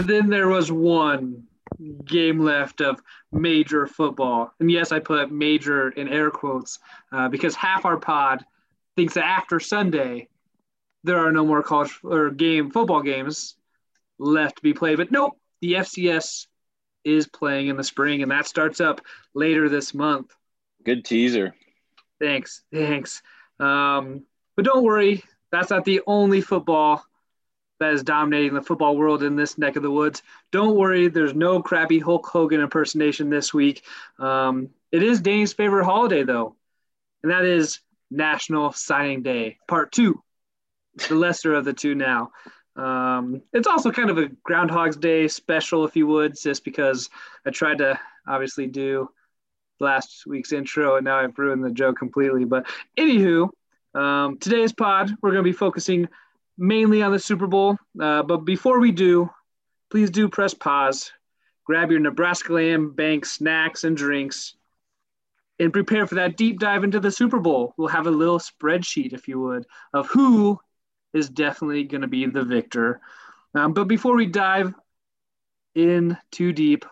And then there was one game left of major football. And yes, I put major in air quotes uh, because half our pod thinks that after Sunday, there are no more college or game football games left to be played. But nope, the FCS is playing in the spring, and that starts up later this month. Good teaser. Thanks, thanks. Um, but don't worry, that's not the only football that is dominating the football world in this neck of the woods. Don't worry, there's no crappy Hulk Hogan impersonation this week. Um, it is Danny's favorite holiday, though, and that is National Signing Day, Part Two, the lesser of the two now. Um, it's also kind of a Groundhog's Day special, if you would, just because I tried to obviously do last week's intro and now I've ruined the joke completely. But anywho, um, today's pod, we're going to be focusing mainly on the Super Bowl. Uh, but before we do, please do press pause, grab your Nebraska Land Bank snacks and drinks, and prepare for that deep dive into the Super Bowl. We'll have a little spreadsheet, if you would, of who is definitely going to be the victor. Um, but before we dive in too deep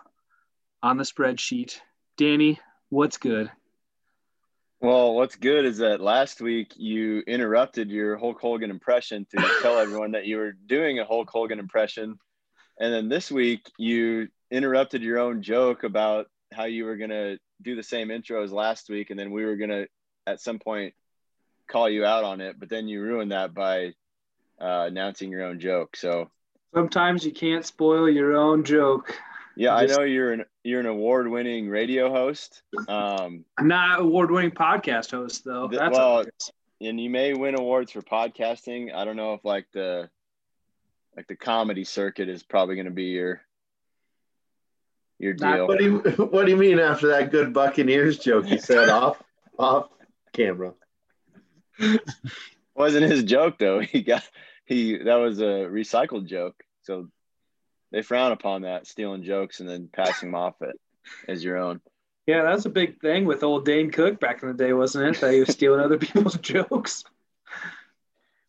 on the spreadsheet, Danny, what's good? Well, what's good is that last week you interrupted your Hulk Hogan impression to tell everyone that you were doing a Hulk Hogan impression. And then this week you interrupted your own joke about how you were going to do the same intro as last week. And then we were going to, at some point, call you out on it. But then you ruined that by uh, announcing your own joke. So sometimes you can't spoil your own joke. Yeah, I know you're an you're an award-winning radio host. Um, I'm not award-winning podcast host though. That's well, and you may win awards for podcasting. I don't know if like the like the comedy circuit is probably going to be your your deal. What do you What do you mean after that good Buccaneers joke you said off off camera? Wasn't his joke though. He got he that was a recycled joke. So they frown upon that stealing jokes and then passing them off it as your own. Yeah, that was a big thing with old Dane Cook back in the day, wasn't it? That he was stealing other people's jokes.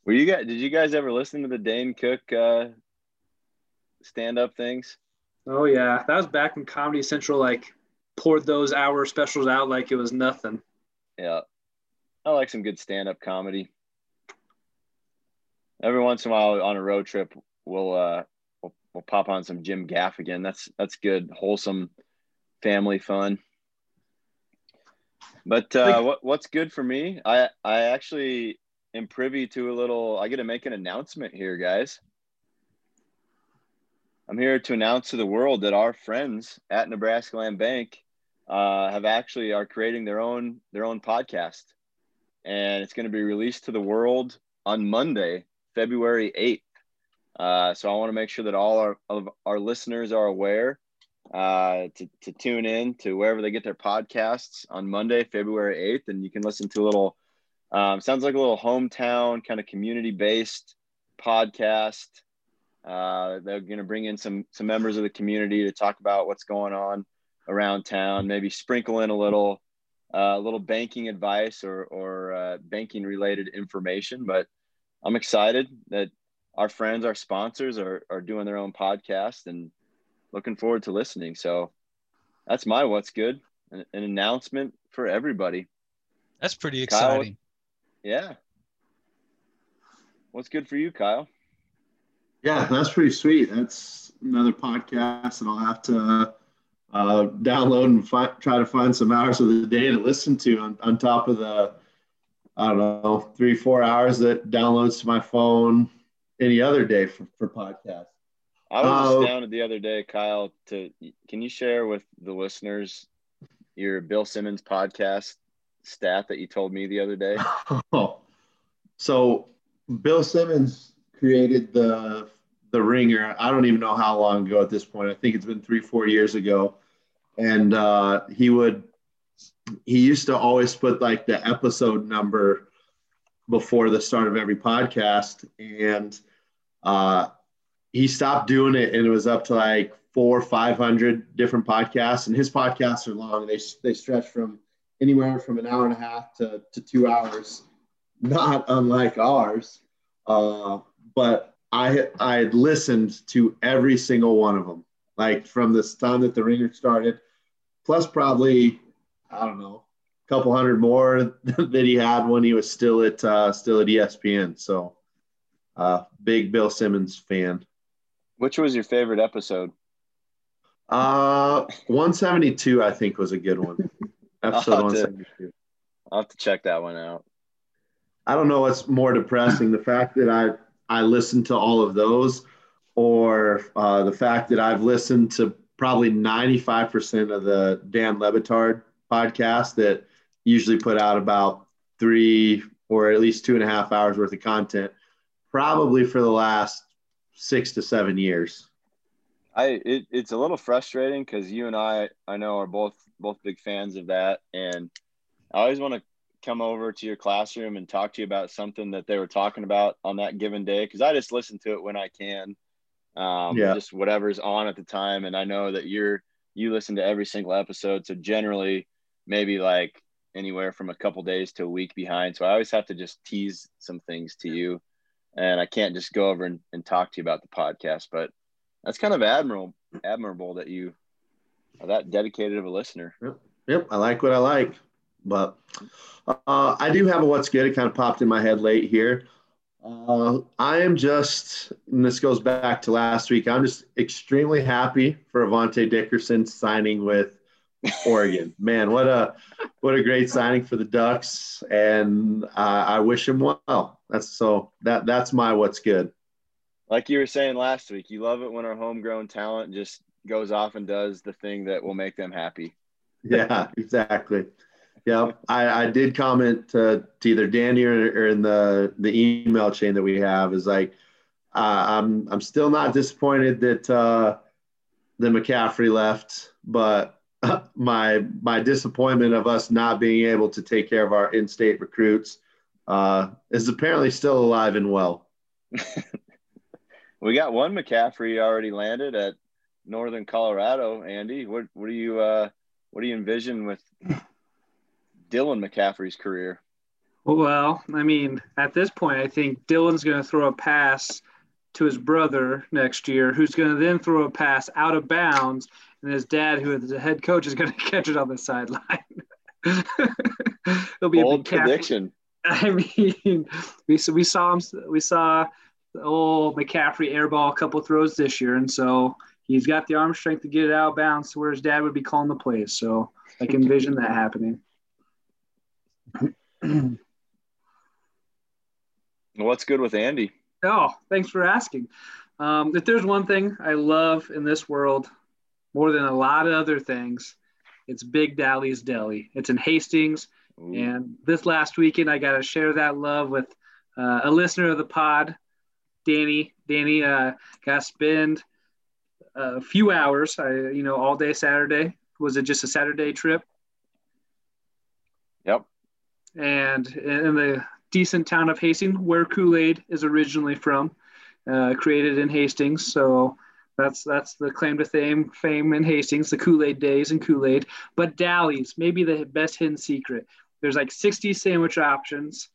Were you guys? Did you guys ever listen to the Dane Cook uh, stand-up things? Oh yeah, that was back when Comedy Central like poured those hour specials out like it was nothing. Yeah, I like some good stand-up comedy. Every once in a while on a road trip, we'll uh, we'll pop on some Jim Gaffigan. That's that's good, wholesome family fun. But uh, what what's good for me? I I actually am privy to a little. I get to make an announcement here, guys. I'm here to announce to the world that our friends at Nebraska Land Bank uh, have actually are creating their own their own podcast, and it's going to be released to the world on Monday, February 8th. Uh, so I want to make sure that all our, of our listeners are aware uh, to, to tune in to wherever they get their podcasts on Monday, February 8th. And you can listen to a little, um, sounds like a little hometown kind of community based podcast. Uh, they're going to bring in some, some members of the community to talk about what's going on around town, maybe sprinkle in a little, uh, little banking advice or, or uh, banking related information. But I'm excited that our friends, our sponsors are, are doing their own podcast and looking forward to listening. So that's my what's good. An, an announcement for everybody. That's pretty exciting. Kyle, yeah. What's good for you, Kyle? Yeah, that's pretty sweet. That's another podcast that I'll have to uh, download and fi- try to find some hours of the day to listen to on, on top of the, I don't know, three, four hours that downloads to my phone any other day for, for podcasts. I was uh, astounded the other day, Kyle. To can you share with the listeners your Bill Simmons podcast stat that you told me the other day? so Bill Simmons created the the Ringer. I don't even know how long ago at this point. I think it's been three, four years ago, and uh, he would he used to always put like the episode number before the start of every podcast and uh, he stopped doing it and it was up to like four, 500 different podcasts. And his podcasts are long. They, they stretch from anywhere from an hour and a half to, to two hours, not unlike ours. Uh, but I I had listened to every single one of them, like from this time that the Ringer started, plus probably I don't know, a couple hundred more that he had when he was still at uh, still at ESPN. So, uh, big Bill Simmons fan. Which was your favorite episode? Uh, 172, I think, was a good one. Episode I'll have to- 172. I'll have to check that one out. I don't know what's more depressing the fact that I I listened to all of those, or uh, the fact that I've listened to probably 95% of the Dan Le Batard podcast that usually put out about three or at least two and a half hours worth of content, probably for the last six to seven years. I it, it's a little frustrating because you and I I know are both both big fans of that, and I always want to come over to your classroom and talk to you about something that they were talking about on that given day because I just listen to it when I can, um, Yeah. just whatever's on at the time, and I know that you're you listen to every single episode, so generally maybe like anywhere from a couple days to a week behind. So I always have to just tease some things to you, and I can't just go over and, and talk to you about the podcast, but that's kind of admirable admirable that you are that dedicated of a listener Yep, yep. I like what I like. But uh, I do have a what's good. It kind of popped in my head late here. Uh, I am just, and this goes back to last week, I'm just extremely happy for Avante Dickerson signing with Oregon. Man, what a what a great signing for the Ducks, and uh, I wish him well. That's so that that's my what's good. like you were saying last week you love it when our homegrown talent just goes off and does the thing that will make them happy Yeah, exactly. Yeah, I, I did comment to, to either Danny or, or in the the email chain that we have is like uh, I'm I'm still not disappointed that uh, that McCaffrey left, but my my disappointment of us not being able to take care of our in-state recruits uh, is apparently still alive and well. we got one mccaffrey already landed at northern colorado andy what, what do you uh what do you envision with dylan mccaffrey's career Well, I mean, at this point, I think Dylan's going to throw a pass to his brother next year, who's going to then throw a pass out of bounds, and his dad, who is the head coach, is going to catch it on the sideline. It'll be bold a big prediction I mean, we so we saw him. We saw the old McCaffrey airball a couple throws this year, and so he's got the arm strength to get it out of bounds to where his dad would be calling the plays. So I can envision that happening. what's good with andy Oh, thanks for asking. Um, if there's one thing I love in this world more than a lot of other things, it's Big Dally's Deli. It's in Hastings. Ooh. And this last weekend, I got to share that love with uh, a listener of the pod, Danny. Danny uh, got to spend a few hours, I, you know, all day Saturday. Was it just a Saturday trip? yep And in the decent town of Hastings, where Kool Aid is originally from, uh, created in Hastings. So that's that's the claim to fame fame in Hastings, the Kool Aid days and Kool Aid. But Dally's, maybe the best hidden secret. There's like 60 sandwich options.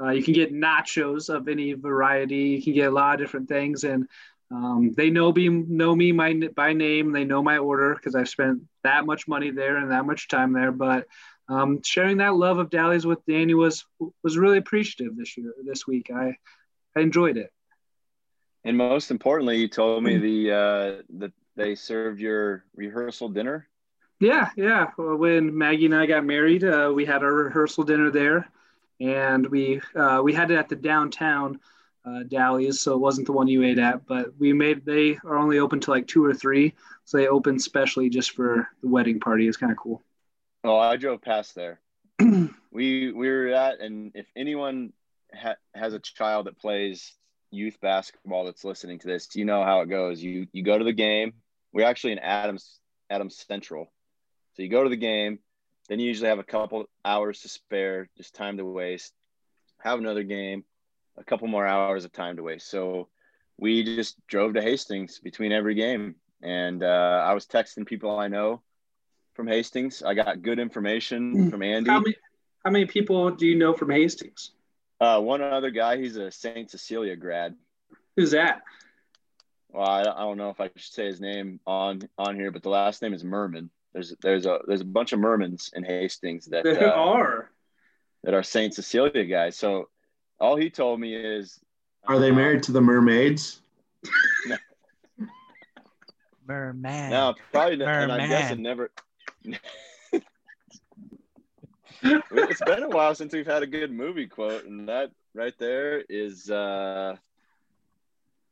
Uh, you can get nachos of any variety. You can get a lot of different things, and um, they know me know me my, by name. They know my order because I've spent that much money there and that much time there. But um, sharing that love of Dally's with Danny was was really appreciative this year this week. I I enjoyed it. And most importantly you told Hmm. me the uh that they served your rehearsal dinner Yeah, yeah. Well, When Maggie and I got married, uh, we had our rehearsal dinner there, and we uh, we had it at the downtown uh, Dally's, so it wasn't the one you ate at. But we made they are only open to like two or three, so they opened specially just for the wedding party. It's kind of cool. oh i drove past there we we were at and if anyone ha- has a child that plays youth basketball that's listening to this you know how it goes. You you go to the game. We're actually in adams adams central. So you go to the game then you usually have a couple hours to spare just time to waste. Have another game a couple more hours of time to waste. So we just drove to hastings between every game. And uh, i was texting people i know from hastings. I got good information from andy. How many how many people do you know from Hastings? Uh, one other guy, he's a St. Cecilia grad. Who's that? Well, I, I don't know if I should say his name on on here, but the last name is Merman. There's there's a there's a bunch of Mermans in Hastings that There uh, are. that are Saint Cecilia guys. So all he told me is, Are they married to the mermaids? Merman. No, probably. not, And I guess it never. It's been a while since we've had a good movie quote, and that right there is uh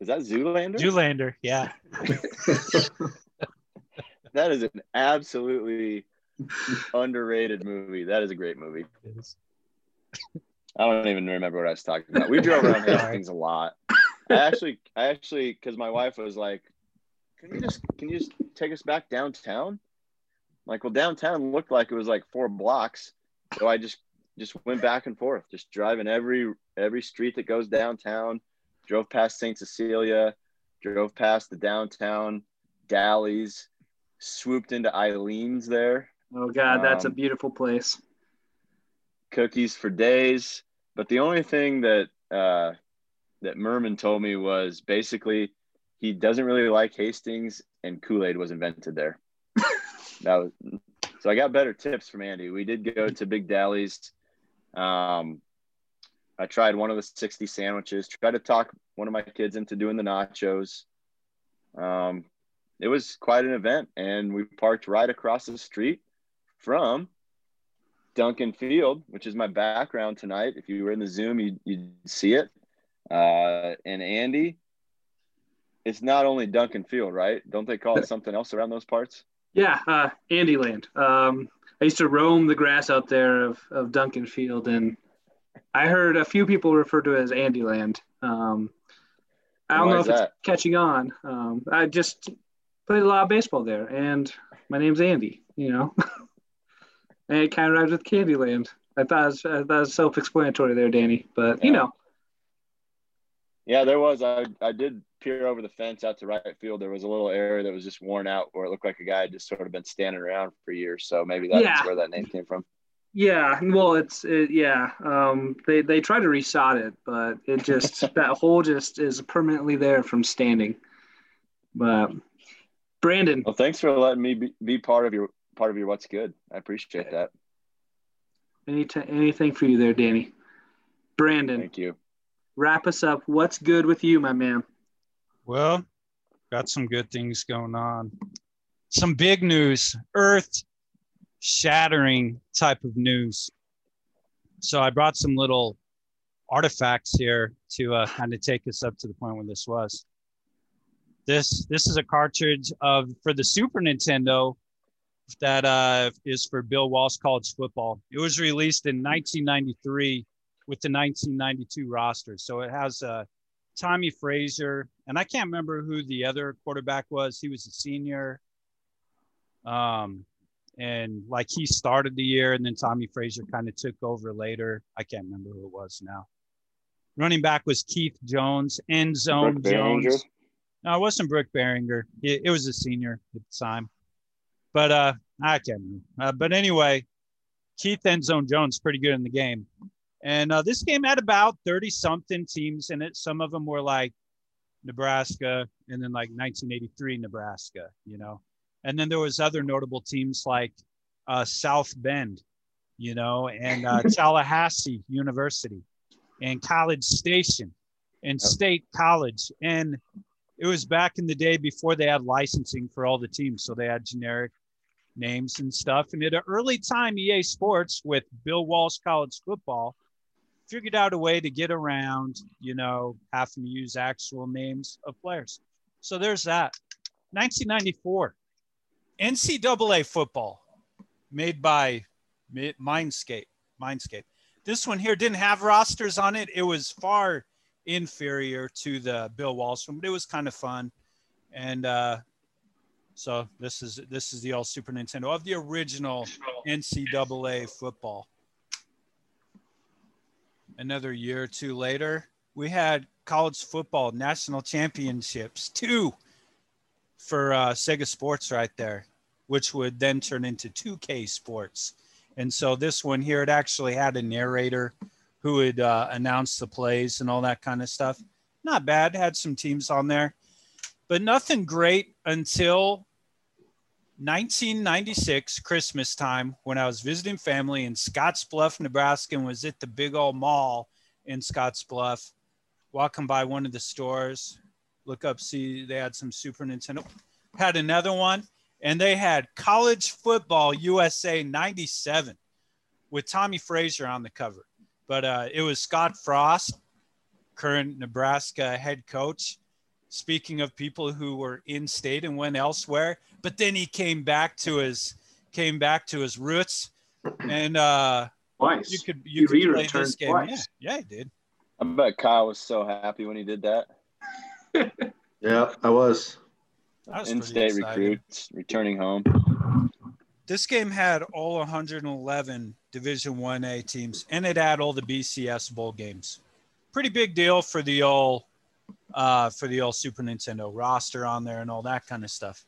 is that Zoolander? Zoolander. Yeah. that is an absolutely underrated movie. That is a great movie. I don't even remember what I was talking about. We drove around Hastings a lot. I actually, I actually, because my wife was like, "Can you just, can you just take us back downtown?" I'm like, well, downtown looked like it was like four blocks, so I just, just went back and forth, just driving every every street that goes downtown. Drove past Saint Cecilia, drove past the downtown Dallies, swooped into Eileen's there Oh God, that's a Um, beautiful place. cookies for days. But the only thing that uh, that Merman told me was basically he doesn't really like Hastings, and Kool Aid was invented there. that was so. I got better tips from Andy. We did go to Big Dally's. Um, I tried one of the sixty sandwiches. Tried to talk one of my kids into doing the nachos. Um, it was quite an event, and we parked right across the street from Duncan Field, which is my background tonight. If you were in the Zoom, you'd, you'd see it. Uh, and Andy, it's not only Duncan Field, right? Don't they call it something else around those parts? Yeah, uh, Andyland. Um, I used to roam the grass out there of, of Duncan Field, and I heard a few people refer to it as Andyland. Um, I don't Why know if that? it's catching on. Um, I just played a lot of baseball there, and my name's Andy. You know, and it kind of rhymes with Candyland. I thought it was, I thought it was self-explanatory there, Danny. But you know, Yeah, there was. I, I did peer over the fence out to right field. There was a little area that was just worn out where it looked like a guy had just sort of been standing around for years. So maybe that's Yeah. where that name came from. Yeah, well, it's it, yeah. Um, they they try to resod it, but it just that hole just is permanently there from standing. But Brandon, Well, thanks for letting me be, be part of your part of your what's good. I appreciate that. any t- anything for you there, Danny? Brandon, Thank you. wrap us up. What's good with you, my man? Well, got some good things going on. Some big news, earth shattering type of news. So I brought some little artifacts here to uh, kind of take us up to the point where this was. This this is a cartridge of for the Super Nintendo that uh, is for Bill Walsh College Football. It was released in 1993 with the 1992 roster. So it has uh, Tommy Frazier, and I can't remember who the other quarterback was. He was a senior. Um, and like he started the year, and then Tommy Frazier kind of took over later. I can't remember who it was now. Running back was Keith Jones, end zone Jones. No, it wasn't Brook Berringer. It, it was a senior at the time. But uh, I can't remember. Uh, but anyway, Keith Endzone Jones pretty good in the game. And uh, this game had about 30 something teams in it. Some of them were like Nebraska and then like 1983 Nebraska, you know. And then there was other notable teams like uh, South Bend, you know, and uh, Tallahassee University and College Station and State College. And it was back in the day before they had licensing for all the teams. So they had generic names and stuff. And at an early time, EA Sports with Bill Walsh College Football figured out a way to get around, you know, having to use actual names of players. So there's that. 1994, NCAA football made by Mi- Mindscape. Mindscape. This one here didn't have rosters on it. It was far inferior to the Bill one, but it was kind of fun. And uh, so this is this is the old Super Nintendo of the original NCAA football. Another year or two later, we had college football national championships, two for uh, Sega Sports right there, which would then turn into 2K Sports. And so this one here, it actually had a narrator who would uh, announce the plays and all that kind of stuff. not bad. Had some teams on there, but nothing great until 1996 Christmas time when I was visiting family in Scottsbluff, Nebraska, and was at the big old mall in Scottsbluff, walking by one of the stores, look up, see they had some Super Nintendo, had another one, and they had College Football USA 97 with Tommy Frazier on the cover. But uh, it was Scott Frost, current Nebraska head coach. Speaking of people who were in state and went elsewhere, but then he came back to his came back to his roots, and uh, twice you could you He could play returned this game. twice. Yeah, yeah, he did. I bet Kyle was so happy when he did that. Yeah, I was. That was pretty In-state recruits returning home. This game had all 111 Division One A teams, and it had all the BCS bowl games. Pretty big deal for the old uh, for the old Super Nintendo roster on there and all that kind of stuff.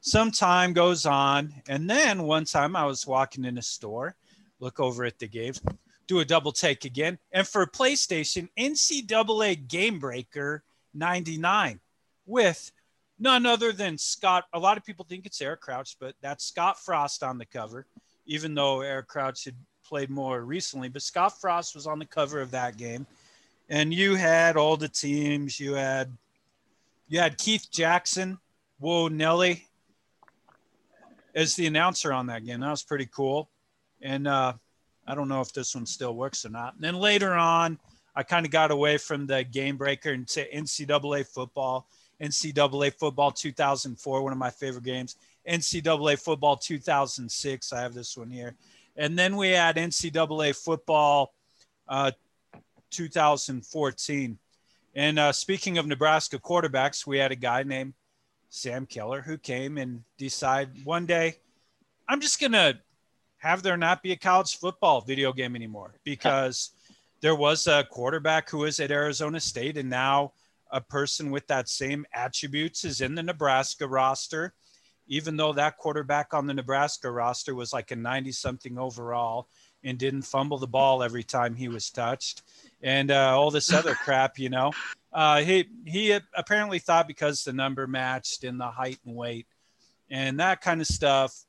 Some time goes on, and then one time I was walking in a store, look over at the games, do a double take again, and for PlayStation, NCAA Game Breaker 99 with none other than Scott. A lot of people think it's Eric Crouch, but that's Scott Frost on the cover, even though Eric Crouch had played more recently. But Scott Frost was on the cover of that game. And you had all the teams. You had you had Keith Jackson, Whoa Nelly as the announcer on that game. That was pretty cool. And uh, I don't know if this one still works or not. And then later on, I kind of got away from the game breaker into NCAA football. NCAA football 2004, one of my favorite games. NCAA football 2006. I have this one here. And then we had NCAA football uh, 2014. And uh, speaking of Nebraska quarterbacks, we had a guy named Sam Keller who came and decided one day, I'm just going to have there not be a college football video game anymore because there was a quarterback who was at Arizona State and now a person with that same attributes is in the Nebraska roster, even though that quarterback on the Nebraska roster was like a 90 something overall and didn't fumble the ball every time he was touched and uh, all this other crap, you know. Uh, he he apparently thought because the number matched in the height and weight and that kind of stuff,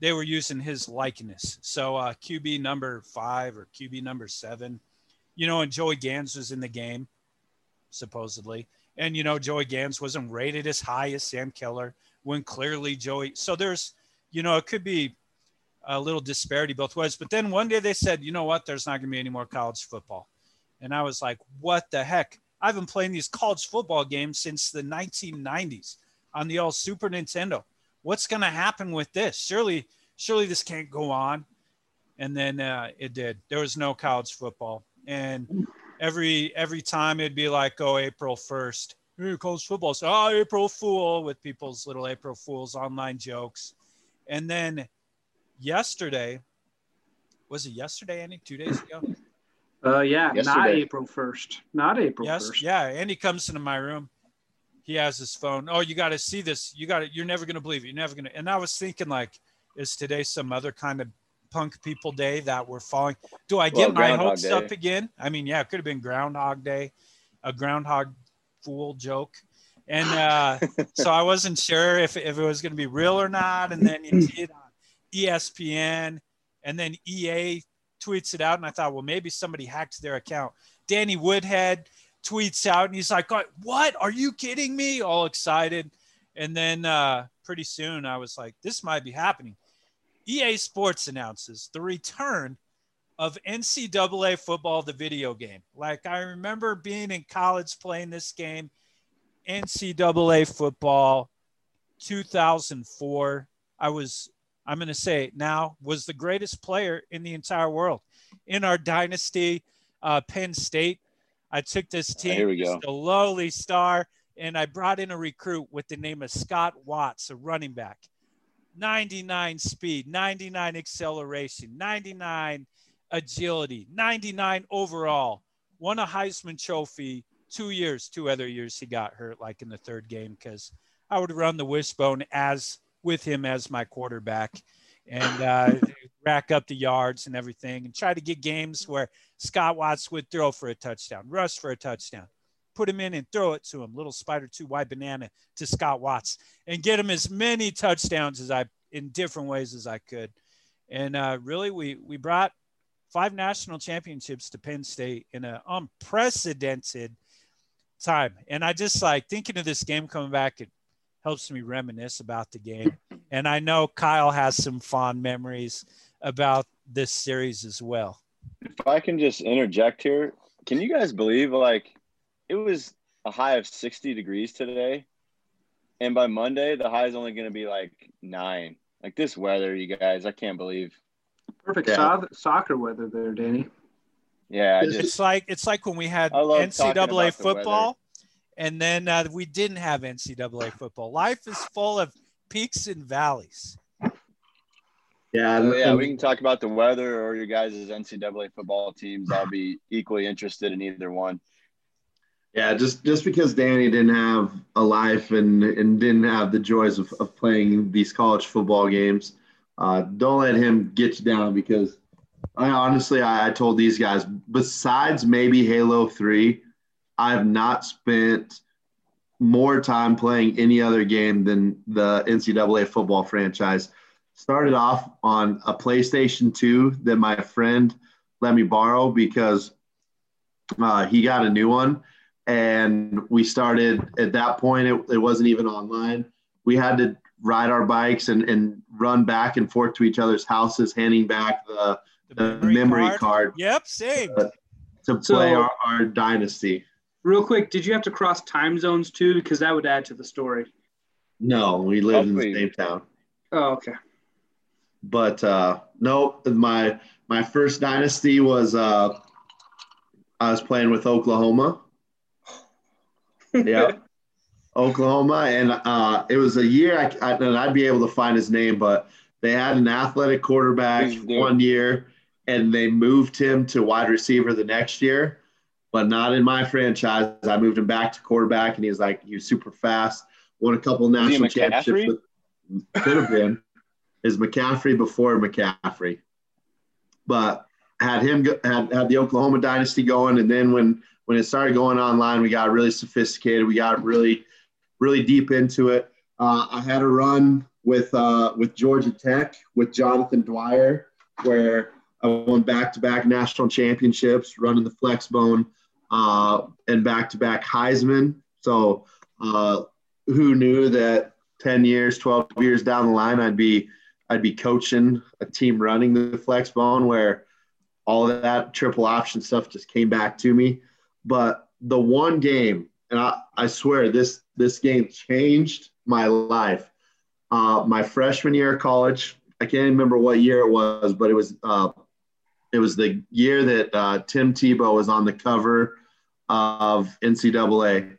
they were using his likeness. So uh, QB number five or QB number seven, you know, and Joey Ganz was in the game, supposedly. And, you know, Joey Ganz wasn't rated as high as Sam Keller when clearly Joey. So there's, you know, it could be a little disparity both ways. But then one day they said, you know what, there's not going to be any more college football. And I was like, what the heck? I've been playing these college football games since the 1990s on the old Super Nintendo. What's going to happen with this? Surely, surely this can't go on. And then uh, it did. There was no college football, and every every time it'd be like, oh, April first, hey, college football. So, oh, April Fool with people's little April Fools online jokes. And then yesterday, was it yesterday, Andy? Two days ago? Uh, yeah, not April first. Not April yes, first. yeah. Andy comes into my room. He has his phone. Oh, you got to see this. You got to. You're never gonna believe it. You're never gonna. And I was thinking, like, is today some other kind of punk people day that we're falling? Do I get Well, my Groundhog hopes Day. up again? I mean, yeah, it could have been Groundhog Day, a Groundhog Fool joke. And uh, so I wasn't sure if, if it was going to be real or not. And then you see it on ESPN, and then EA tweets it out, and I thought, well, maybe somebody hacked their account. Danny Woodhead tweets out, and he's like, "What? Are you kidding me?" All excited, and then uh, pretty soon I was like, "This might be happening." EA Sports announces the return of NCAA football, the video game. Like I remember being in college playing this game, NCAA football, 2004. I was I'm going to say it now, was the greatest player in the entire world. In our dynasty, uh, Penn State, I took this team, here we go. just a lowly star, and I brought in a recruit with the name of Scott Watts, a running back. 99 speed, 99 acceleration, 99 agility, 99 overall. Won a Heisman Trophy two years, two other years he got hurt, like in the third game, because I would run the wishbone as with him as my quarterback and uh, rack up the yards and everything and try to get games where Scott Watts would throw for a touchdown, rush for a touchdown, put him in and throw it to him, little spider two wide banana to Scott Watts, and get him as many touchdowns as I in different ways as I could. And uh, really, we we brought five national championships to Penn State in an unprecedented time. And I just like thinking of this game coming back. It helps me reminisce about the game. And I know Kyle has some fond memories about this series as well. If I can just interject here, can you guys believe like it was a high of 60 degrees today? And by Monday, the high is only going to be like nine. Like this weather, you guys, I can't believe. Perfect yeah. so- soccer weather there, Danny. Yeah, just, it's like it's like when we had NCAA football, and then uh, we didn't have NCAA football. Life is full of peaks and valleys. Yeah, so, yeah, we can talk about the weather or your guys' NCAA football teams. I'll be equally interested in either one. Yeah, just just because Danny didn't have a life and and didn't have the joys of, of playing these college football games, uh, don't let him get you down because I honestly I, I told these guys besides maybe Halo Three, I have not spent more time playing any other game than the NCAA football franchise. Started off on a PlayStation 2 that my friend let me borrow because uh, he got a new one and we started at that point it, it wasn't even online we had to ride our bikes and, and run back and forth to each other's houses handing back the, the, the memory, memory card. card. yep same to, to play so, our, our dynasty real quick did you have to cross time zones too because that would add to the story no we lived Hopefully. in the same town oh okay but uh no my my first dynasty was uh i was playing with oklahoma yeah. Oklahoma, and uh, it was a year. I, I, and I'd be able to find his name, but they had an athletic quarterback one year, and they moved him to wide receiver the next year, but not in my franchise. I moved him back to quarterback, and he was like he was super fast. Won a couple national championships. With, could have been is McCaffrey before McCaffrey, but had him had had the Oklahoma dynasty going, and then when when it started going online, we got really sophisticated. We got really, really deep into it. Uh, I had a run with uh, with Georgia Tech with Jonathan Dwyer, where I won back-to-back national championships, running the flex bone, uh, and back-to-back Heisman. So, uh, who knew that 10 years, 12 years down the line, I'd be I'd be coaching a team running the flex bone, where all that triple option stuff just came back to me. But the one game, and I, I swear this this game changed my life. Uh, my freshman year of college, I can't remember what year it was, but it was uh, it was the year that uh, Tim Tebow was on the cover of NCAA.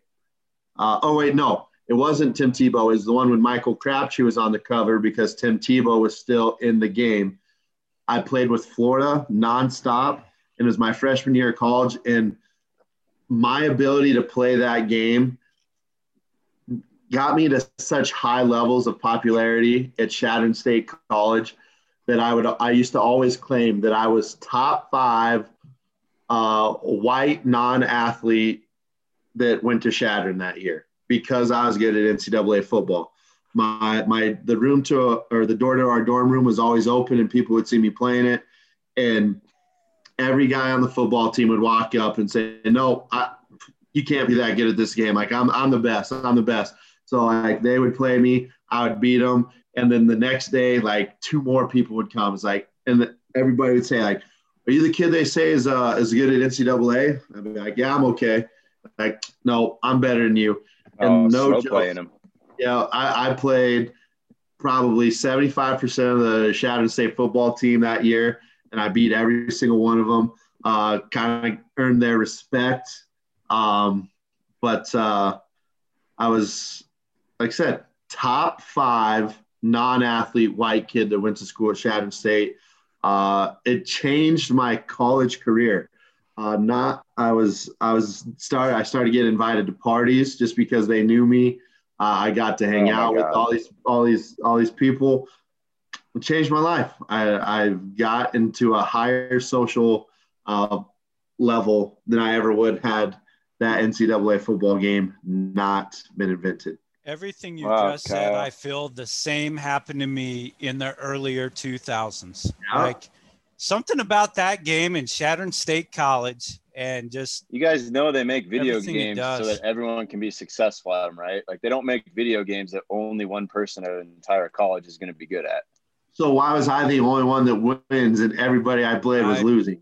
Uh, oh wait, no, it wasn't Tim Tebow. It was the one when Michael Crabtree was on the cover because Tim Tebow was still in the game. I played with Florida nonstop, and it was my freshman year of college, and my ability to play that game got me to such high levels of popularity at Chadron State College that I would I used to always claim that I was top five uh, white non-athlete that went to Chadron that year because I was good at NCAA football. My my the room to or the door to our dorm room was always open and people would see me playing it and every guy on the football team would walk up and say, "No, I, you can't be that good at this game. Like I'm, I'm the best. I'm the best." So like they would play me, I would beat them, and then the next day, like two more people would come. It's like, and the, everybody would say, "Like, are you the kid they say is uh is good at NCAA?" I'd be like, "Yeah, I'm okay." Like, no, I'm better than you. And oh, no joke, playing them. Yeah, I, I played probably 75% of the Chadron State football team that year and I beat every single one of them. Uh, kind of earned their respect. Um, but uh, I was, like I said, top five non-athlete white kid that went to school at Chadron State. Uh, it changed my college career. Uh, not I was I was started I started getting invited to parties just because they knew me. Uh, I got to hang oh out with all these all these all these people it changed my life. I, I got into a higher social uh, level than I ever would had that NCAA football game not been invented. Everything you Wow, just said, I feel the same happened to me in the earlier 2000s. Yeah. Like something about that game in Chadron State College and just You guys know they make video games so that everyone can be successful at them, right? Like they don't make video games that only one person at an entire college is going to be good at. So why was I the only one that wins and everybody I played was I- losing?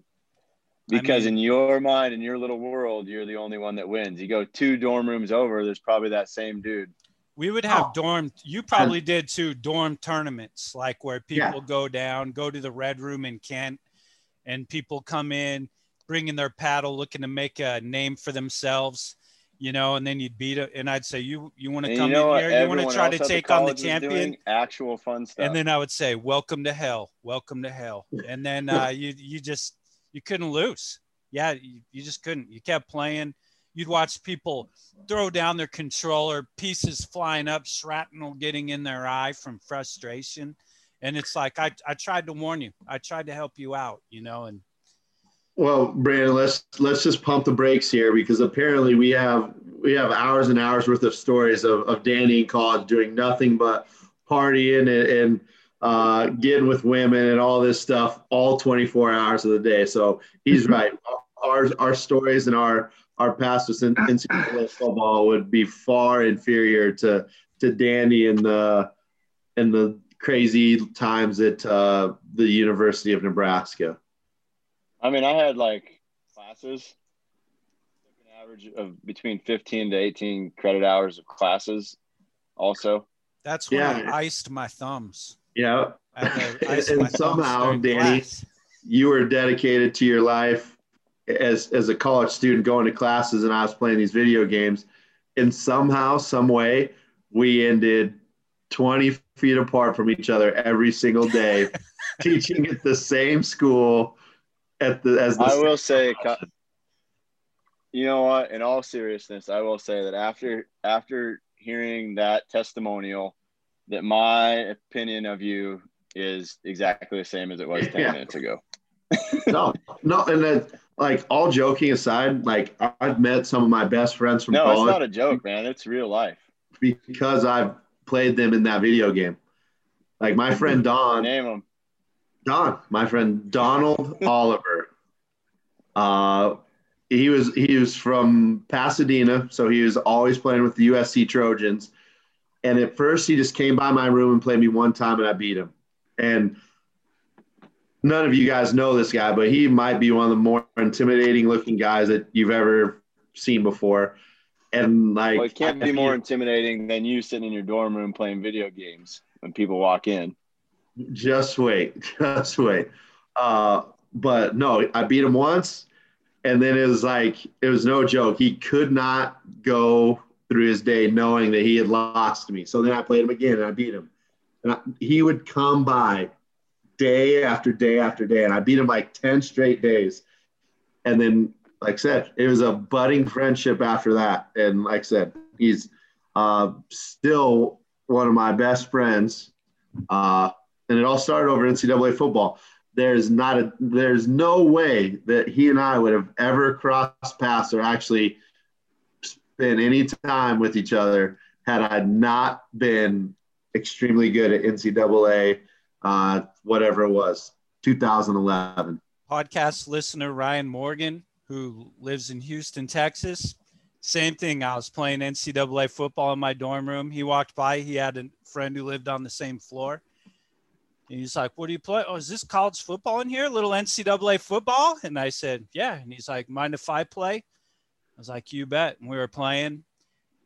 Because mean- in your mind, in your little world, you're the only one that wins. You go two dorm rooms over, there's probably that same dude. We would have Oh. dorm you probably did too dorm tournaments like where Yeah. people go down go to the red room in kent and people come in bringing their paddle looking to make a name for themselves you know and then you'd beat it and i'd say you you want to come you know in here? You want to try to at the take on the champion? Actual fun stuff. and then i would say welcome to hell welcome to hell. And then uh, you you just you couldn't lose. Yeah you, you just couldn't. You kept playing you'd watch people throw down their controller pieces flying up shrapnel getting in their eye from frustration and it's like I, I tried to warn you i tried to help you out you know and Well, Brandon, let's let's just pump the brakes here because apparently we have we have hours and hours worth of stories of, of Danny in college doing nothing but partying and, and uh, getting with women and all this stuff all 24 hours of the day. So he's right. Our our stories and our our past with NCAA football would be far inferior to to Danny and the and the crazy times at uh, the University of Nebraska. I mean, I had like classes, took an average of between 15 to 18 credit hours of classes also. that's when Yeah. i iced my thumbs Yeah, I had to ice And somehow, Danny, class. you were dedicated to your life as as a college student going to classes and I was playing these video games and somehow some way we ended 20 feet apart from each other every single day teaching at the same school at the as the I will say, co- you know what? In all seriousness, I will say that after after hearing that testimonial, that my opinion of you is exactly the same as it was 10 Yeah. minutes ago. no no and then like all joking aside like I've met some of my best friends from No, it's not a joke, man. It's real life. because I've played them in that video game like my friend Don Name them. Don, my friend Donald Oliver. Uh, he was he was from Pasadena, so he was always playing with the USC Trojans. And at first, he just came by my room and played me one time, and I beat him. And none of you guys know this guy, but he might be one of the more intimidating looking guys that you've ever seen before. And like, Well, it can't be more intimidating than you sitting in your dorm room playing video games when people walk in. Just wait, just wait. Uh, but no, I beat him once, and then it was like it was no joke. He could not go through his day knowing that he had lost me. So then I played him again, and I beat him. And I, he would come by day after day after day, and I beat him like ten straight days. And then, like I said, it was a budding friendship after that. And like I said, he's uh, still one of my best friends. Uh, and it all started over NCAA football. There's not a there's no way that he and I would have ever crossed paths or actually spent any time with each other had I not been extremely good at NCAA, uh, whatever it was, 2011. Podcast listener Ryan Morgan, who lives in Houston, Texas. Same thing. I was playing NCAA football in my dorm room. He walked by. He had a friend who lived on the same floor. And he's like, What do you play? Oh, is this college football in here? A little NCAA football? And I said, Yeah. And he's like, Mind if I play? I was like, You bet. And we were playing.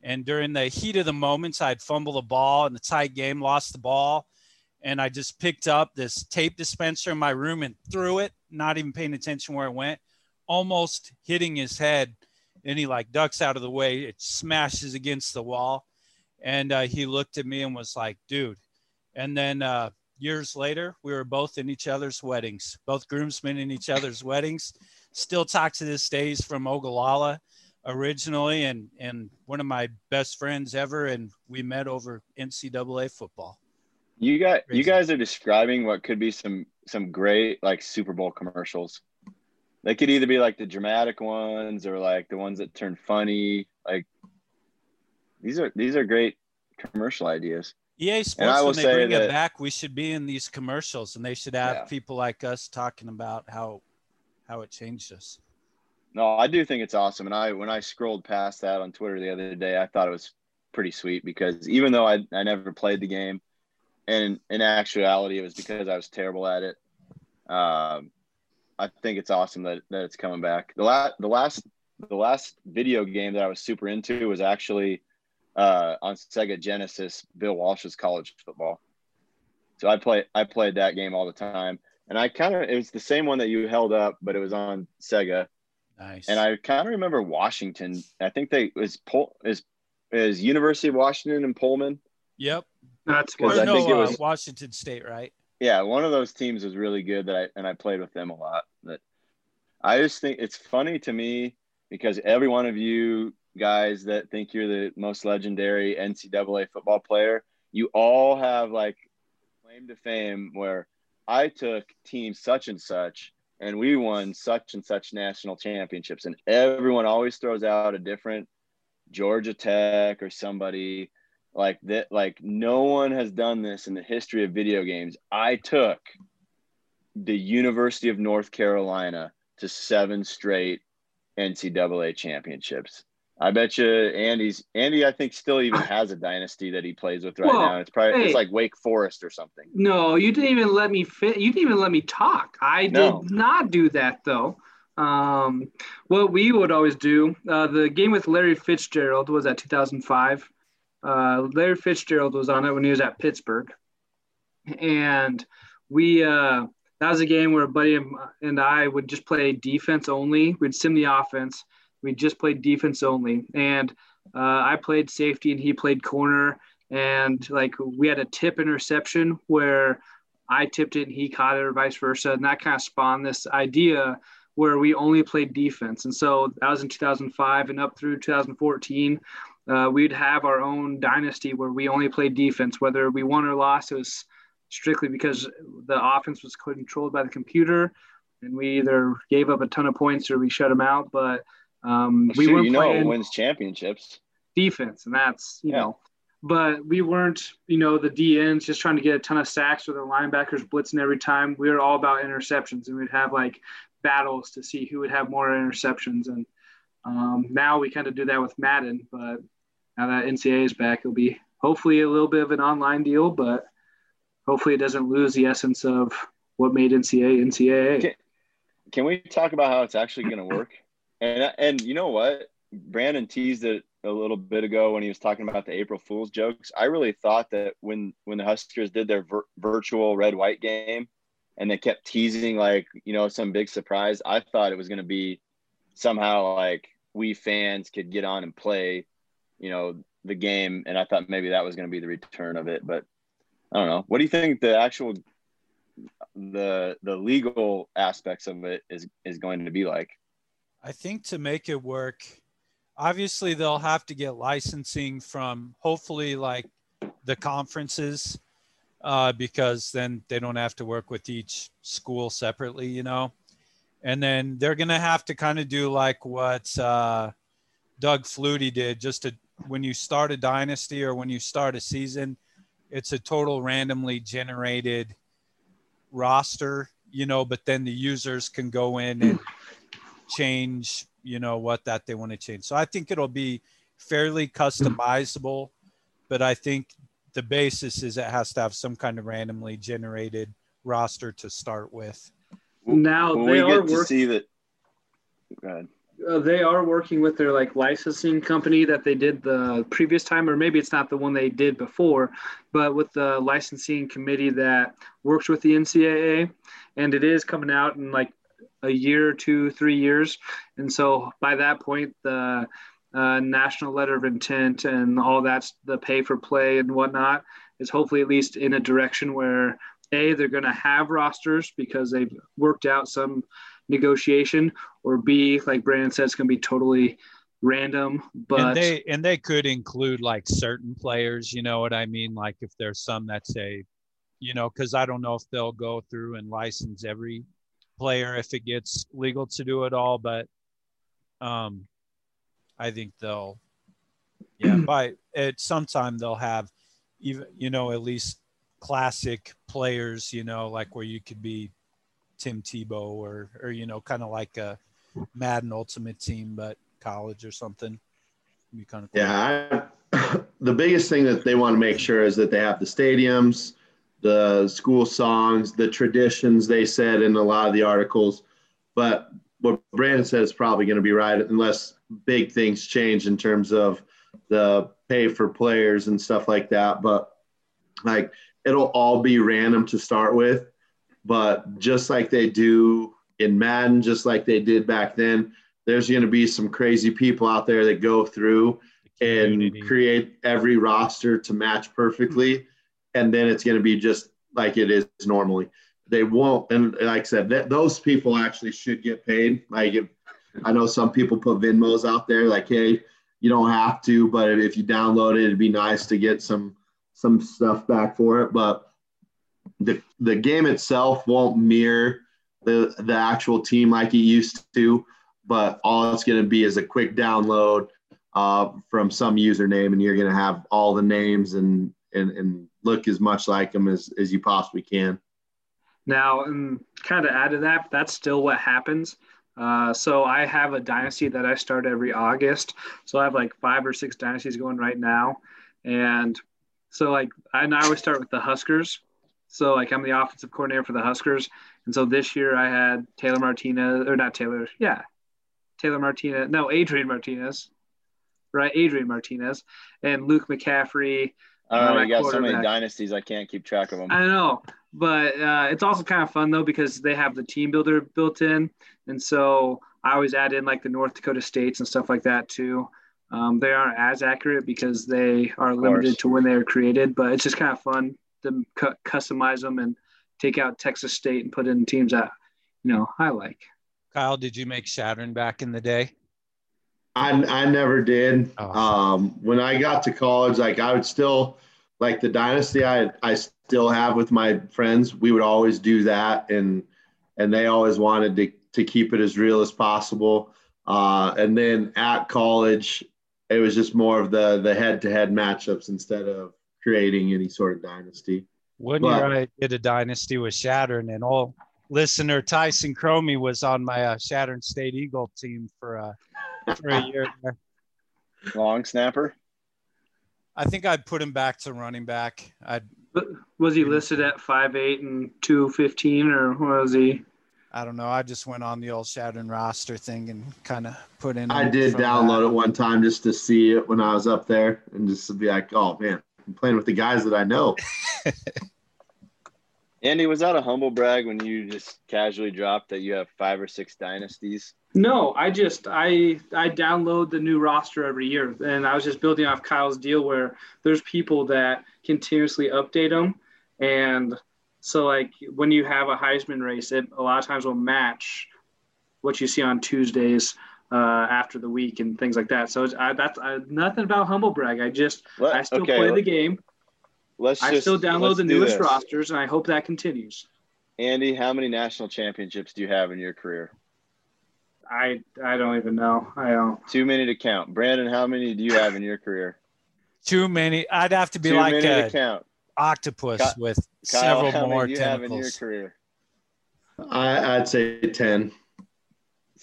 And during the heat of the moments, I'd fumble the ball in the tight game, lost the ball. And I just picked up this tape dispenser in my room and threw it, not even paying attention where it went, almost hitting his head. And he like ducks out of the way. It smashes against the wall. And uh, he looked at me and was like, dude. And then uh, years later, we were both in each other's weddings, both groomsmen in each other's weddings. Still talk to this day. He's from Ogallala originally and, and one of my best friends ever. And we met over NCAA football. You got you guys are describing what could be some some great like Super Bowl commercials. they could either be like the dramatic ones or like the ones that turn funny. Like these are these are great commercial ideas. EA Sports, when they bring that, it back, we should be in these commercials, and they should have yeah. people like us talking about how how it changed us. No, I do think it's awesome, and I when I scrolled past that on Twitter the other day, I thought it was pretty sweet because even though I I never played the game, and in actuality, it was because I was terrible at it. Um, I think it's awesome that, that it's coming back. The last the last the last video game that I was super into was actually uh, on Sega Genesis, Bill Walsh's college football. So I play I played that game all the time, and I kind of it was the same one that you held up, but it was on Sega. Nice. And I kind of remember Washington. I think they was Pol is is University of Washington and Pullman. Yep. That's because I no, think it was uh, Washington State, right? Yeah, one of those teams was really good that I and I played with them a lot. That I just think it's funny to me because every one of you guys that think you're the most legendary NCAA football player, you all have like claim to fame where I took team such and such and we won such and such national championships. And everyone always throws out a different Georgia Tech or somebody like that. Like no one has done this in the history of video games. I took the University of North Carolina to seven straight NCAA championships. I bet you Andy's Andy. I think still even has a dynasty that he plays with right well, now. It's probably hey, it's like Wake Forest or something. No, you didn't even let me fit. You didn't even let me talk. I no. did not do that though. Um, what we would always do, uh, the game with Larry Fitzgerald was at 2005. Uh, Larry Fitzgerald was on it when he was at Pittsburgh, and we uh, that was a game where a buddy and I would just play defense only. We'd sim the offense we just played defense only, and uh, I played safety and he played corner. And like we had a tip interception where I tipped it and he caught it, or vice versa, and that kind of spawned this idea where we only played defense. And so that was in 2005 and up through 2014. Uh, we'd have our own dynasty where we only played defense, whether we won or lost. It was strictly because the offense was controlled by the computer, and we either gave up a ton of points or we shut them out. But um, we weren't you know wins championships defense, and that's you yeah. know, but we weren't you know the DNs just trying to get a ton of sacks or the linebackers blitzing every time. We were all about interceptions, and we'd have like battles to see who would have more interceptions. And um, now we kind of do that with Madden, but now that NCAA is back, it'll be hopefully a little bit of an online deal, but hopefully it doesn't lose the essence of what made NCAA NCAA. Can, can we talk about how it's actually going to work? And and you know what? Brandon teased it a little bit ago when he was talking about the April Fools jokes. I really thought that when when the Huskers did their vir- virtual red white game, and they kept teasing like you know some big surprise, I thought it was going to be somehow like we fans could get on and play, you know, the game, and I thought maybe that was going to be the return of it. But I don't know. What do you think the actual the the legal aspects of it is is going to be like? I think to make it work, obviously they'll have to get licensing from hopefully like the conferences uh, because then they don't have to work with each school separately, you know. And then they're gonna have to kind of do like what uh, Doug Flutie did, just to when you start a dynasty or when you start a season, it's a total randomly generated roster, you know. But then the users can go in and change, you know, what that they want to change. So I think it'll be fairly customizable, but I think the basis is it has to have some kind of randomly generated roster to start with. Now when they are work- to see that. Go ahead. Uh, they are working with their like licensing company that they did the previous time, or maybe it's not the one they did before, but with the licensing committee that works with the NCAA, and it is coming out in like a year, two, three years. And so by that point, the uh, national letter of intent and all that's the pay for play and whatnot is hopefully at least in a direction where a they're going to have rosters because they've worked out some negotiation or b like brandon said it's going to be totally random but and they and they could include like certain players you know what i mean? Like if there's some that say you know because i don't know if they'll go through and license every player if it gets legal to do it all, but um, I think they'll, yeah, by at some time they'll have even, you know, at least classic players, you know, like where you could be Tim Tebow or, or, you know, kind of like a Madden Ultimate Team, but college or something. Be kind of cool. Yeah. I, the biggest thing that they want to make sure is that they have the stadiums, the school songs, the traditions they said in a lot of the articles. But what Brandon said is probably going to be right unless big things change in terms of the pay for players and stuff like that. But like it'll all be random to start with. But just like they do in Madden, just like they did back then, there's going to be some crazy people out there that go through and create every roster to match perfectly. And then it's going to be just like it is normally. They won't, and like I said, that, those people actually should get paid. Like, if, I know some people put Venmos out there, like, hey, you don't have to, but if you download it, it'd be nice to get some some stuff back for it. But the the game itself won't mirror the the actual team like it used to. But all it's going to be is a quick download uh, from some username, and you're going to have all the names and and and look as much like them as as you possibly can. Now, and kind of add to that, that's still what happens. Uh, so I have a dynasty that I start every August. So I have like five or six dynasties going right now, and so like I, I always start with the Huskers. So like I'm the offensive coordinator for the Huskers, and so this year I had Taylor Martinez or not Taylor, yeah, Taylor Martinez, no Adrian Martinez, right? Adrian Martinez and Luke McCaffrey. Oh, you got so many dynasties, I can't keep track of them. I know, but uh, it's also kind of fun though because they have the team builder built in, and so I always add in like the North Dakota states and stuff like that too. Um, they aren't as accurate because they are limited to when they are created, but it's just kind of fun to cu- customize them and take out Texas State and put in teams that you know I like. Kyle, did you make Chadron back in the day? I, I never did. Oh. Um, when I got to college, like I would still like the dynasty I I still have with my friends. We would always do that, and and they always wanted to to keep it as real as possible. Uh, and then at college, it was just more of the the head to head matchups instead of creating any sort of dynasty. One but, year I did a dynasty with Chadron, and all listener Tyson Cromie was on my uh, Chadron State Eagle team for uh, for a year. Long snapper. I think I'd put him back to running back. I'd. Was he listed at five eight and two fifteen, or was he? I don't know. I just went on the old Chadron roster thing and kind of put in. I did download that. it one time just to see it when I was up there and just to be like, oh man, I'm playing with the guys that I know. Andy, was that a humble brag when you just casually dropped that you have five or six dynasties? No, I just I I download the new roster every year, and I was just building off Kyle's deal where there's people that continuously update them, and so like when you have a Heisman race, it a lot of times will match what you see on Tuesdays uh, after the week and things like that. So I, that's I, nothing about humble brag. I just Let, I still okay, play the game. Let's I just, still download the newest rosters, and I hope that continues. Andy, how many national championships do you have in your career? I I don't even know. I don't. Too many to count. Brandon, how many do you have in your career? Too many. I'd have to be Too like a count. octopus Kyle, with several how more many do you tentacles. Have in your career? I, I'd say ten.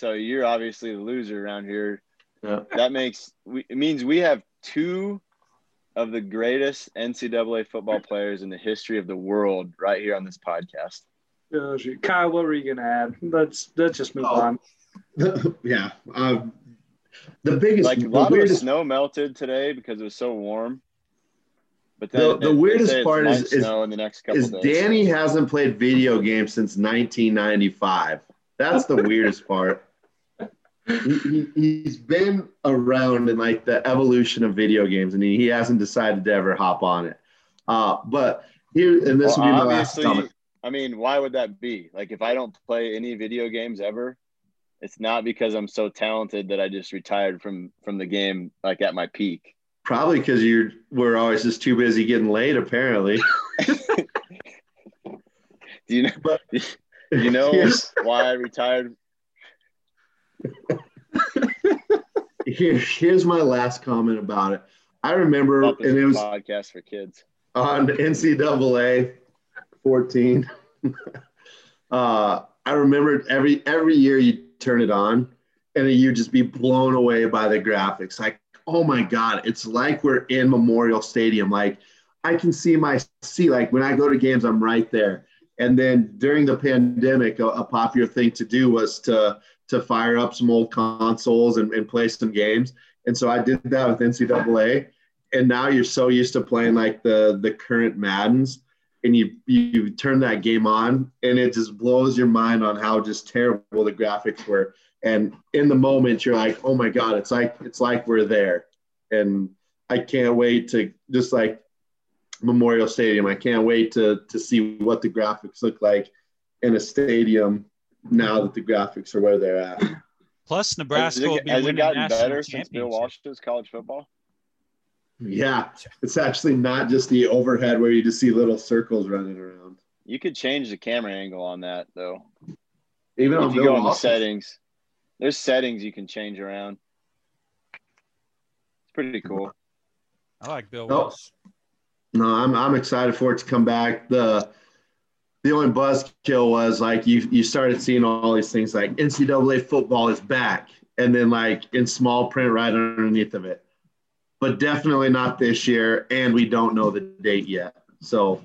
So you're obviously the loser around here. Yeah. That makes we, it means we have two of the greatest NCAA football players in the history of the world right here on this podcast. Kyle, what were you gonna add? Let's let's just move oh. on. yeah, um, the biggest like a lot weirdest, of snow melted today because it was so warm. But then the, the weirdest part is, is, in the next couple is days. Danny hasn't played video games since 1995. That's the weirdest part. He, he, has been around in like the evolution of video games, and he, he hasn't decided to ever hop on it. Uh, but here, and this well, will be my last comment. I mean, why would that be? Like, if I don't play any video games ever, it's not because I'm so talented that I just retired from from the game like at my peak. Probably because you were always just too busy getting laid. Apparently. do you know? But, You know Here's- why I retired? Here, here's my last comment about it. I remember, and it was podcast for kids. on NCAA 14. uh, I remember every every year you turn it on, and you'd just be blown away by the graphics. Like, oh my god, it's like we're in Memorial Stadium. Like, I can see my see. Like when I go to games, I'm right there. And then during the pandemic, a, a popular thing to do was to to fire up some old consoles and, and play some games. And so I did that with NCAA. And now you're so used to playing like the the current Maddens, and you you turn that game on, and it just blows your mind on how just terrible the graphics were. And in the moment, you're like, oh my god, it's like it's like we're there. And I can't wait to just like Memorial Stadium. I can't wait to to see what the graphics look like in a stadium now that the graphics are where they're at. Plus, Has Nebraska will it, be has it gotten better since Bill championship. Walsh does college football? Yeah, it's actually not just the overhead where you just see little circles running around. You could change the camera angle on that though. Even on if you Bill go into Walsh's- settings, there's settings you can change around. It's pretty cool. I like Bill Oh. Walsh. No, I'm I'm excited for it to come back. The the only buzzkill was like you you started seeing all these things like NCAA football is back, and then like in small print right underneath of it. But definitely not this year, and we don't know the date yet. So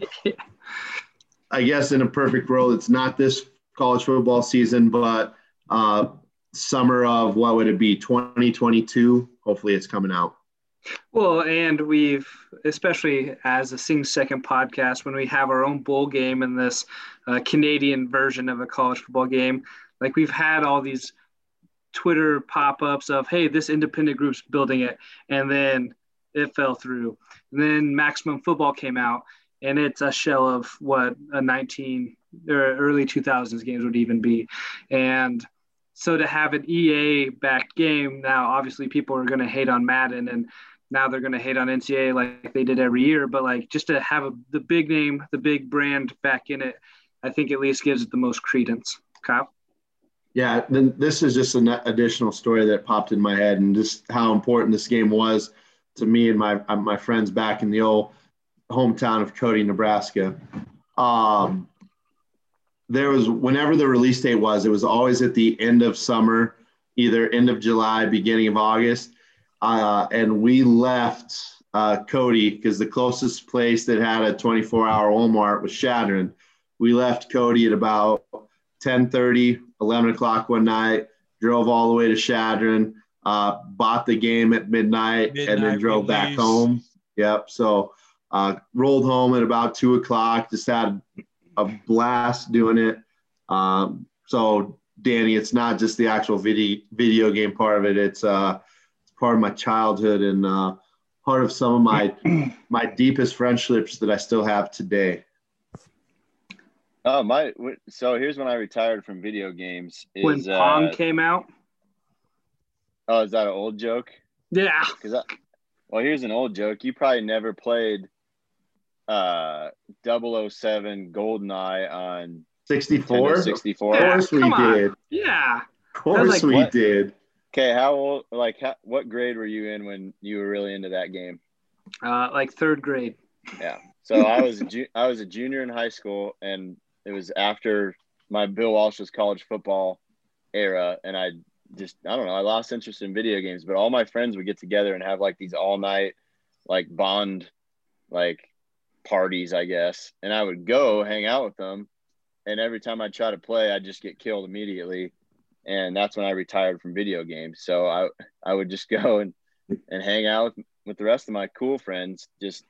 I guess in a perfect world, it's not this college football season, but uh, summer of what would it be, 2022? Hopefully, it's coming out. Well, and we've, especially as a Sing Second podcast, when we have our own bowl game in this uh, Canadian version of a college football game, like we've had all these Twitter pop ups of, hey, this independent group's building it. And then it fell through. And then Maximum Football came out, and it's a shell of what a 19 or early 2000s games would even be. And so to have an EA backed game now, obviously people are going to hate on Madden and now they're going to hate on NCAA like they did every year. But like just to have a, the big name, the big brand back in it, I think at least gives it the most credence. Kyle? Yeah, then this is just an additional story that popped in my head, and just how important this game was to me and my uh, my friends back in the old hometown of Cody, Nebraska. Um, there was whenever the release date was, it was always at the end of summer, either end of July, beginning of August, uh, and we left uh, Cody because the closest place that had a 24-hour Walmart was Chadron. We left Cody at about 10:30, 11 o'clock one night. Drove all the way to Chadron, uh, bought the game at midnight, and then Midnight drove back home. Yep. So uh, rolled home at about two o'clock. Just had a blast doing it. Um, so Danny, it's not just the actual video video game part of it. It's uh, it's part of my childhood and uh, part of some of my my deepest friendships that I still have today. Oh my! So here's when I retired from video games. Is, when Pong uh, came out? oh, is that an old joke? Yeah. Because I, well, here's an old joke. You probably never played uh 007 Goldeneye on 64? Nintendo Of 64. Yeah. course we on. did. Yeah. Of course like, we what? did. Okay, how old? Like, how, what grade were you in when you were really into that game? Uh, like third grade. Yeah. So I was a ju- I was a junior in high school, and it was after my Bill Walsh's college football era, and I just I don't know I lost interest in video games, but all my friends would get together and have like these all night like bond like parties, I guess, and I would go hang out with them, and every time I try to play, I'd just get killed immediately, and that's when I retired from video games. So I I would just go and and hang out with, with the rest of my cool friends, just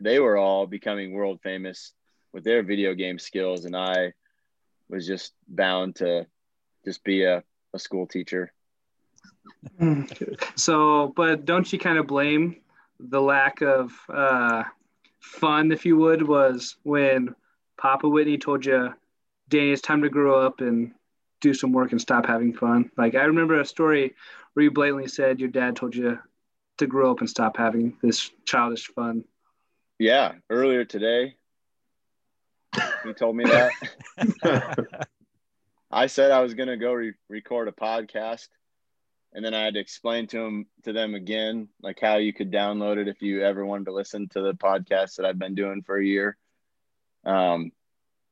they were all becoming world famous with their video game skills and i was just bound to just be a, a school teacher. So, but don't you kind of blame the lack of uh, fun, if you would, was when Papa Whitney told you, Danny, it's time to grow up and do some work and stop having fun? Like, I remember a story where you blatantly said your dad told you to grow up and stop having this childish fun. yeah earlier today he told me that I said I was gonna go re- record a podcast, and then I had to explain to them to them again, like how you could download it if you ever wanted to listen to the podcast that I've been doing for a year. Um,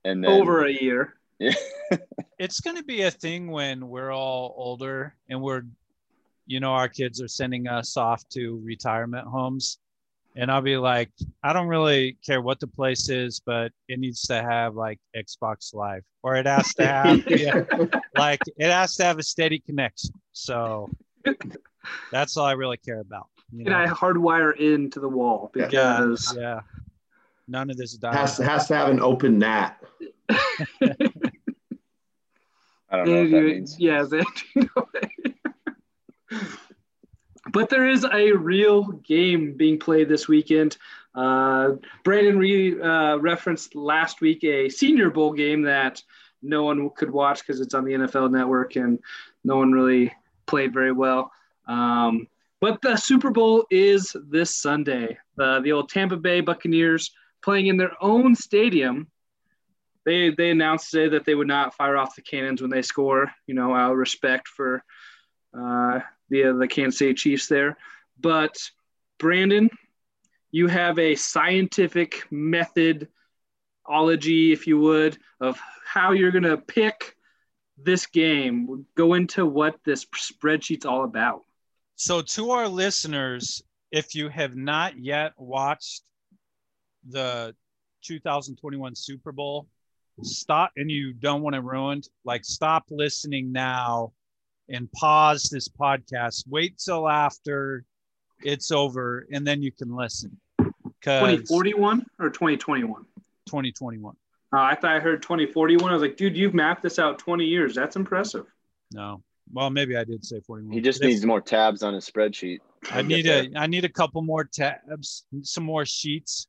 and then Over a year. Yeah, it's going to be a thing when we're all older and we're you know our kids are sending us off to retirement homes and i'll be like i don't really care what the place is but it needs to have like xbox live or it has to have yeah, like it has to have a steady connection so that's all i really care about you And I hardwire into the wall Yeah. yeah because yeah none of this Has dialogue. has to have an open NAT. I don't know what that means. Yeah, but there is a real game being played this weekend. Uh, Brandon re, uh, referenced last week a Senior Bowl game that no one could watch because it's on the NFL Network and no one really played very well. Um, but the Super Bowl is this Sunday. The old Tampa Bay Buccaneers playing in their own stadium they they announced today that they would not fire off the cannons when they score. You know, out of respect for uh, the the Kansas City Chiefs there. But Brandon, you have a scientific methodology, if you would, of how you're gonna pick this game. Go into what this spreadsheet's all about. So, to our listeners, if you have not yet watched the 2021 Super Bowl, stop and you don't want to ruin, like, stop listening now and pause this podcast. Wait till after it's over and then you can listen. Because 2041 or 2021? 2021. Uh, I thought I heard 2041. I was like, dude, you've mapped this out 20 years. That's impressive. No. Well, maybe I did say 41. He just But if- needs more tabs on his spreadsheet. I need a I need a couple more tabs, some more sheets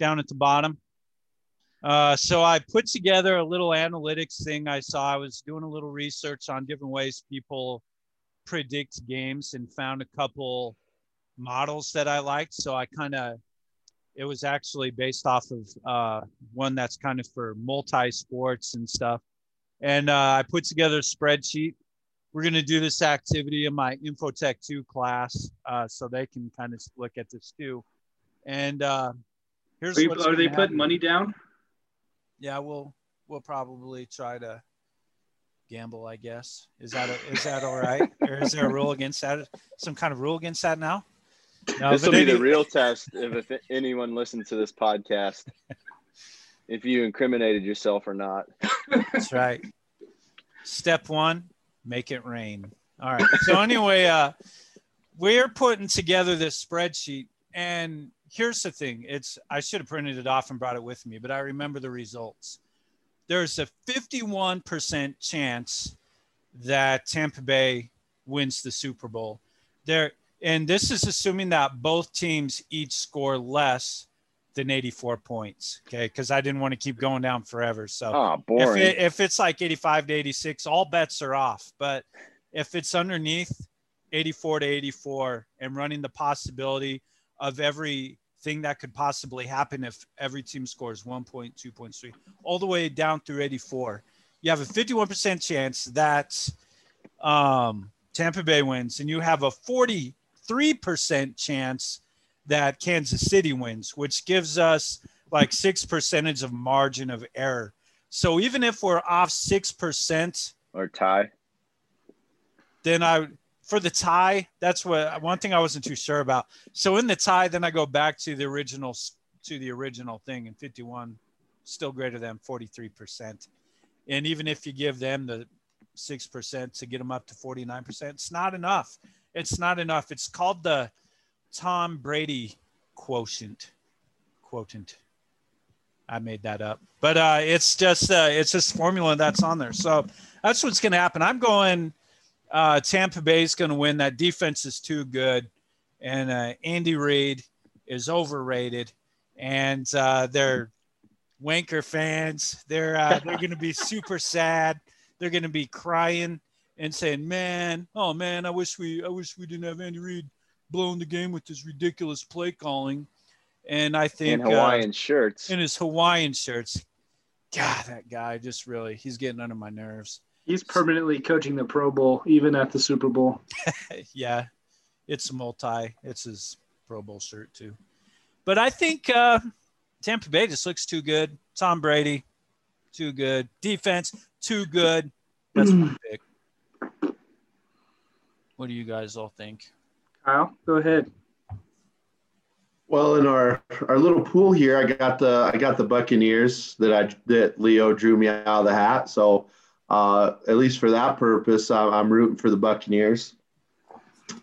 down at the bottom. Uh, so I put together a little analytics thing. I saw I was doing a little research on different ways people predict games and found a couple models that I liked. So I kind of it was actually based off of uh, one that's kind of for multi sports and stuff. And uh, I put together a spreadsheet we're going to do this activity in my Infotech 2 class uh, so they can kind of look at this too. And uh, here's Are, you, are they gonna putting money down? Yeah, we'll we'll probably try to gamble. I guess is that a, is that all right? or is there a rule against that? Some kind of rule against that now? No, this will be the real test if, if anyone listens to this podcast. If you incriminated yourself or not. That's right. Step one, make it rain. All right. So anyway, uh, we're putting together this spreadsheet, and here's the thing: it's I should have printed it off and brought it with me, but I remember the results. There's a 51% chance that Tampa Bay wins the Super Bowl. There, and this is assuming that both teams each score less than 84 points. Okay, because I didn't want to keep going down forever. So Oh, if, it, if it's like 85 to 86 all bets are off but if it's underneath 84 to 84 and running the possibility of everything that could possibly happen if every team scores one point two points three all the way down through 84 you have a 51% chance that um, tampa bay wins and you have a 43% chance that kansas city wins which gives us like six percentage of margin of error. So even if we're off six percent, or tie. then I for the tie, that's what one thing I wasn't too sure about. So in the tie, then I go back to the original to the original thing, and 51 still greater than 43 percent. And even if you give them the six percent to get them up to 49 percent, it's not enough. It's not enough. It's called the Tom Brady quotient. Quotient. I made that up, but uh, it's just uh, it's this formula that's on there. So that's what's going to happen. I'm going. Uh, Tampa Bay is going to win. That defense is too good, and uh, Andy Reid is overrated, and uh, they're wanker fans. They're uh, they're going to be super sad. They're going to be crying and saying, "Man, oh man, I wish we I wish we didn't have Andy Reid blowing the game with his ridiculous play calling." And I think In uh, Hawaiian shirts. in his Hawaiian shirts. God, that guy just really, he's getting under my nerves. He's permanently coaching the Pro Bowl, even at the Super Bowl. yeah, it's multi. It's his Pro Bowl shirt too. But I think uh, Tampa Bay just looks too good. Tom Brady, too good. Defense, too good. That's my pick. What do you guys all think? Kyle, go ahead. Well, in our our little pool here, I got the I got the Buccaneers that I that Leo drew me out of the hat. So uh, at least for that purpose, I'm, rooting for the Buccaneers.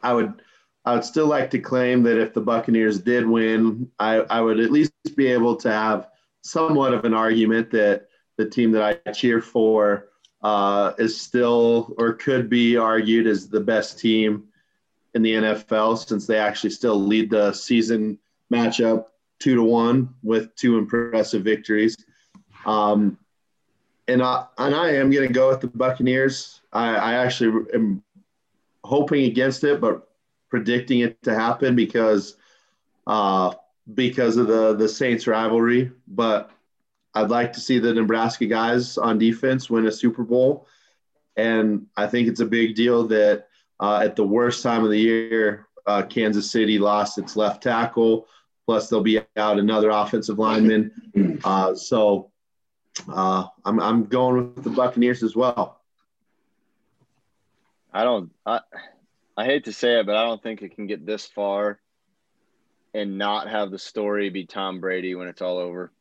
I would I would still like to claim that if the Buccaneers did win, I, I would at least be able to have somewhat of an argument that the team that I cheer for uh, is still or could be argued as the best team in the NFL since they actually still lead the season matchup two to one with two impressive victories. Um, and I and I am going to go with the Buccaneers. I, I actually am hoping against it, but predicting it to happen because uh, because of the the Saints rivalry. But I'd like to see the Nebraska guys on defense win a Super Bowl, and I think it's a big deal that uh, at the worst time of the year, uh, Kansas City lost its left tackle. Plus, they'll be out another offensive lineman. Uh, so uh, I'm I'm going with the Buccaneers as well. I don't. I I hate to say it, but I don't think it can get this far and not have the story be Tom Brady when it's all over.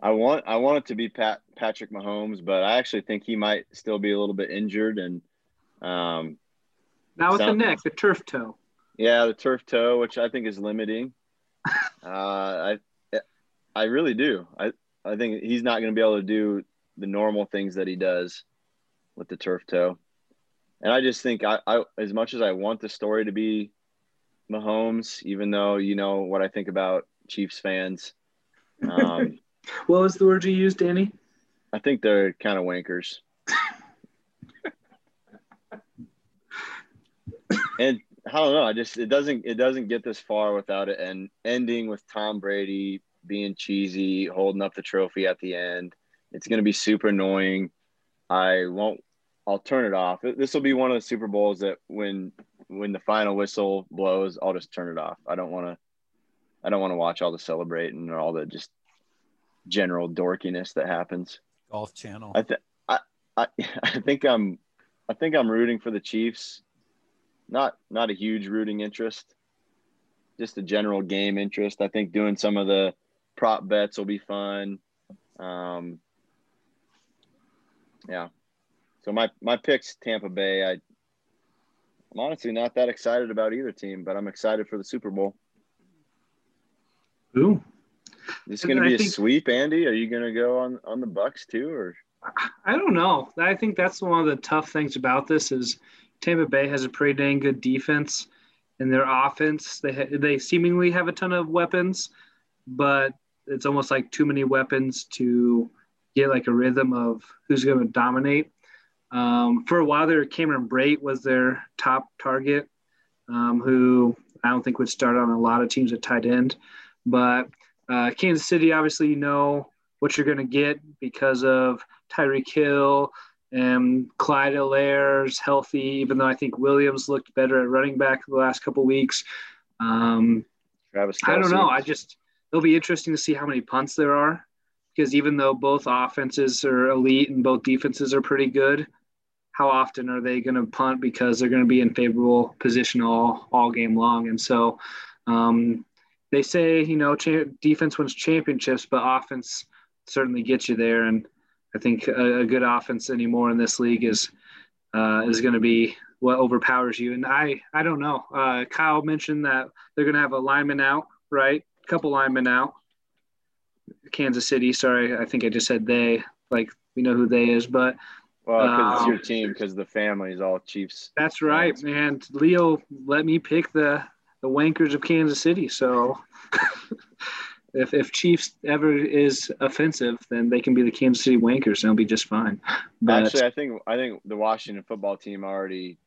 I want I want it to be Pat Patrick Mahomes, but I actually think he might still be a little bit injured and um now with the neck, the turf toe. Yeah, the turf toe, which I think is limiting. uh, I I really do. I I think he's not going to be able to do the normal things that he does with the turf toe. And I just think I, I as much as I want the story to be Mahomes, even though you know what I think about Chiefs fans. Um, what was the word you used, Danny? I think they're kind of wankers. and I don't know. I just it doesn't it doesn't get this far without it and ending with Tom Brady being cheesy, holding up the trophy at the end. It's going to be super annoying. I won't. I'll turn it off. This will be one of the Super Bowls that when when the final whistle blows, I'll just turn it off. I don't want to. I don't want to watch all the celebrating or all the just general dorkiness that happens. Golf Channel. I think I, I I think I'm I think I'm rooting for the Chiefs. Not not a huge rooting interest, just a general game interest. I think doing some of the prop bets will be fun. Um, yeah. So my my picks Tampa Bay. I I'm honestly not that excited about either team, but I'm excited for the Super Bowl. Ooh. This going to be I a think, sweep, Andy? Are you going to go on on the Bucks too, or? I don't know. I think that's one of the tough things about this is Tampa Bay has a pretty dang good defense, and their offense they ha- they seemingly have a ton of weapons, but it's almost like too many weapons to get like a rhythm of who's going to dominate. Um, for a while there, Cameron Brate was their top target, um, who I don't think would start on a lot of teams at tight end. But uh, Kansas City, obviously, you know what you're going to get because of Tyreek Hill and Clyde Helaire healthy, even though I think Williams looked better at running back the last couple weeks. Um, Travis I don't know. I just it'll be interesting to see how many punts there are because even though both offenses are elite and both defenses are pretty good, how often are they going to punt because they're going to be in favorable position all all game long? And so um, they say you know cha- defense wins championships, but offense certainly gets you there. And I think a, a good offense anymore in this league is uh, is going to be what overpowers you. And I I don't know. Uh, Kyle mentioned that they're going to have a lineman out, right? Couple linemen out. Kansas City. Sorry, I think I just said they. Like we know who they is, but well, because um, it's your team, because the family is all Chiefs. That's right, and Leo let me pick the the Wankers of Kansas City. So if if Chiefs ever is offensive, then they can be the Kansas City Wankers, and it'll be just fine. But Actually, I think I think the Washington football team already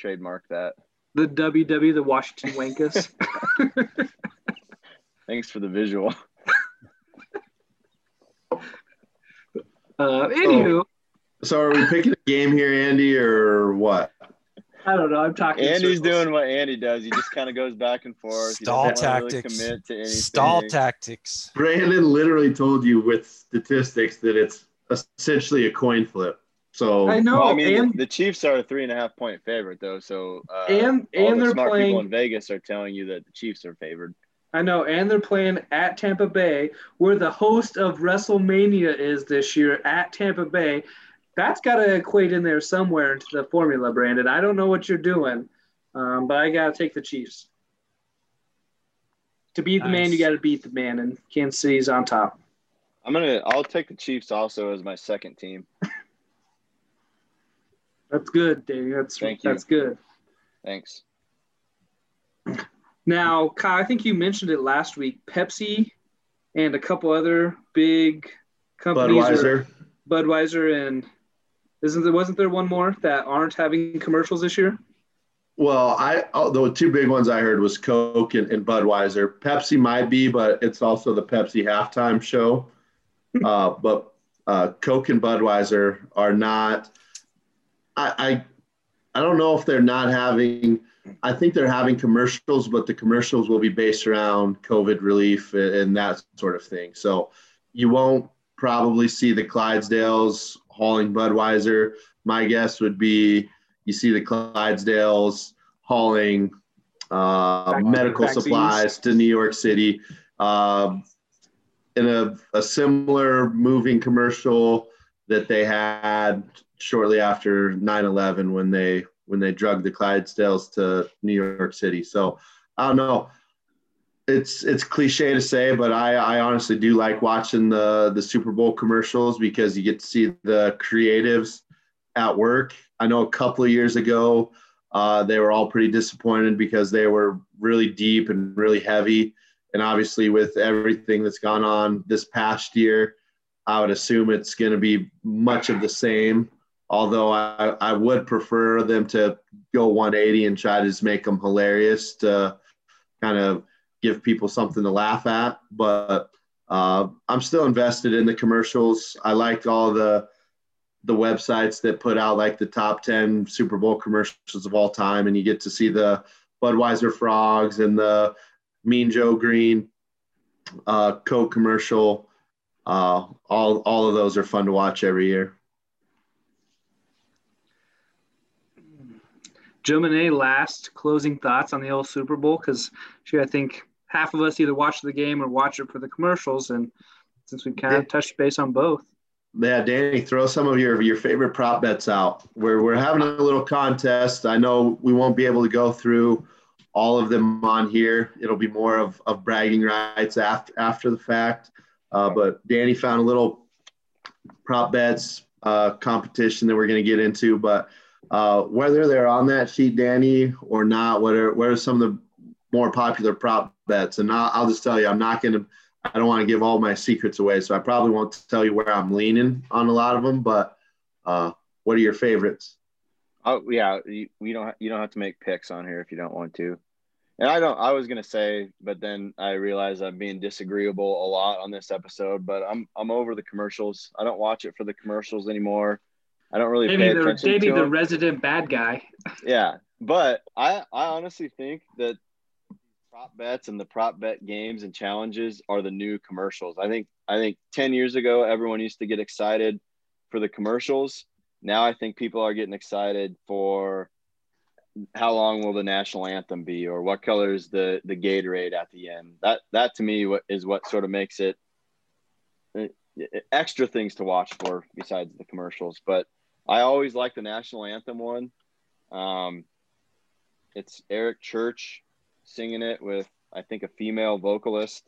trademarked that. The WW, the Washington Wankers. Thanks for the visual. uh, anywho, So are we picking a game here, Andy, or what? I don't know. I'm talking. Andy's circles. doing what Andy does. He just kind of goes back and forth. Stall doesn't really tactics. commit to anything. Stall tactics. Brandon literally told you with statistics that it's essentially a coin flip. So I know, Well, I mean, and the, the Chiefs are a three and a half point favorite, though. So uh, and all and the they're smart playing. people in Vegas are telling you that the Chiefs are favored. I know, and they're playing at Tampa Bay, where the host of WrestleMania is this year at Tampa Bay. That's got to equate in there somewhere into the formula, Brandon. I don't know what you're doing, um, but I got to take the Chiefs. To beat the man, you got to beat the man, and Kansas City's on top. I'm gonna. I'll take the Chiefs also as my second team. That's good, Dave. That's Thank you. that's good. Thanks. Now, Kyle, I think you mentioned it last week. Pepsi and a couple other big companies, Budweiser. Budweiser, and isn't there wasn't there one more that aren't having commercials this year? Well, I oh, the two big ones I heard was Coke and, and Budweiser. Pepsi might be, but it's also the Pepsi halftime show. uh, but uh, Coke and Budweiser are not. I, I I don't know if they're not having. I think they're having commercials, but the commercials will be based around COVID relief and, that sort of thing. So you won't probably see the Clydesdales hauling Budweiser. My guess would be you see the Clydesdales hauling uh, medical vaccines. supplies to New York City. Um, in a, a similar moving commercial that they had shortly after 9-11 when they when they drug the Clydesdales to New York City. So I don't know. It's it's cliche to say, but I, I honestly do like watching the the Super Bowl commercials because you get to see the creatives at work. I know a couple of years ago, uh, they were all pretty disappointed because they were really deep and really heavy. And obviously, with everything that's gone on this past year, I would assume it's going to be much of the same. Although I, I would prefer them to go 180 and try to just make them hilarious to kind of give people something to laugh at. But uh, I'm still invested in the commercials. I like all the the websites that put out like the top 10 Super Bowl commercials of all time, and you get to see the Budweiser frogs and the Mean Joe Greene uh, Coke commercial. Uh, all all of those are fun to watch every year. Gentlemen, any last closing thoughts on the old Super Bowl? Because sure, I think half of us either watch the game or watch it for the commercials, and since we kind of touched base on both. Yeah, Danny, throw some of your your favorite prop bets out. We're we're having a little contest. I know we won't be able to go through all of them on here. It'll be more of, of bragging rights after after the fact. Uh, but Danny found a little prop bets uh, competition that we're going to get into. But uh, whether they're on that sheet, Danny, or not, what are what are some of the more popular prop bets? And I'll, I'll just tell you, I'm not going to. I don't want to give all my secrets away, so I probably won't tell you where I'm leaning on a lot of them. But uh, what are your favorites? Oh yeah, you, we don't you don't have to make picks on here if you don't want to. And I don't. I was gonna say, but then I realized I'm being disagreeable a lot on this episode. But I'm I'm over the commercials. I don't watch it for the commercials anymore. I don't really Maybe pay the attention maybe to the them. resident bad guy. Yeah, but I I honestly think that prop bets and the prop bet games and challenges are the new commercials. I think I think 10 years ago everyone used to get excited for the commercials. Now I think people are getting excited for how long will the national anthem be or what color is the the Gatorade at the end. That that to me is what sort of makes it eh, extra things to watch for besides the commercials, but I always like the national anthem one. Um, it's Eric Church singing it with I think a female vocalist,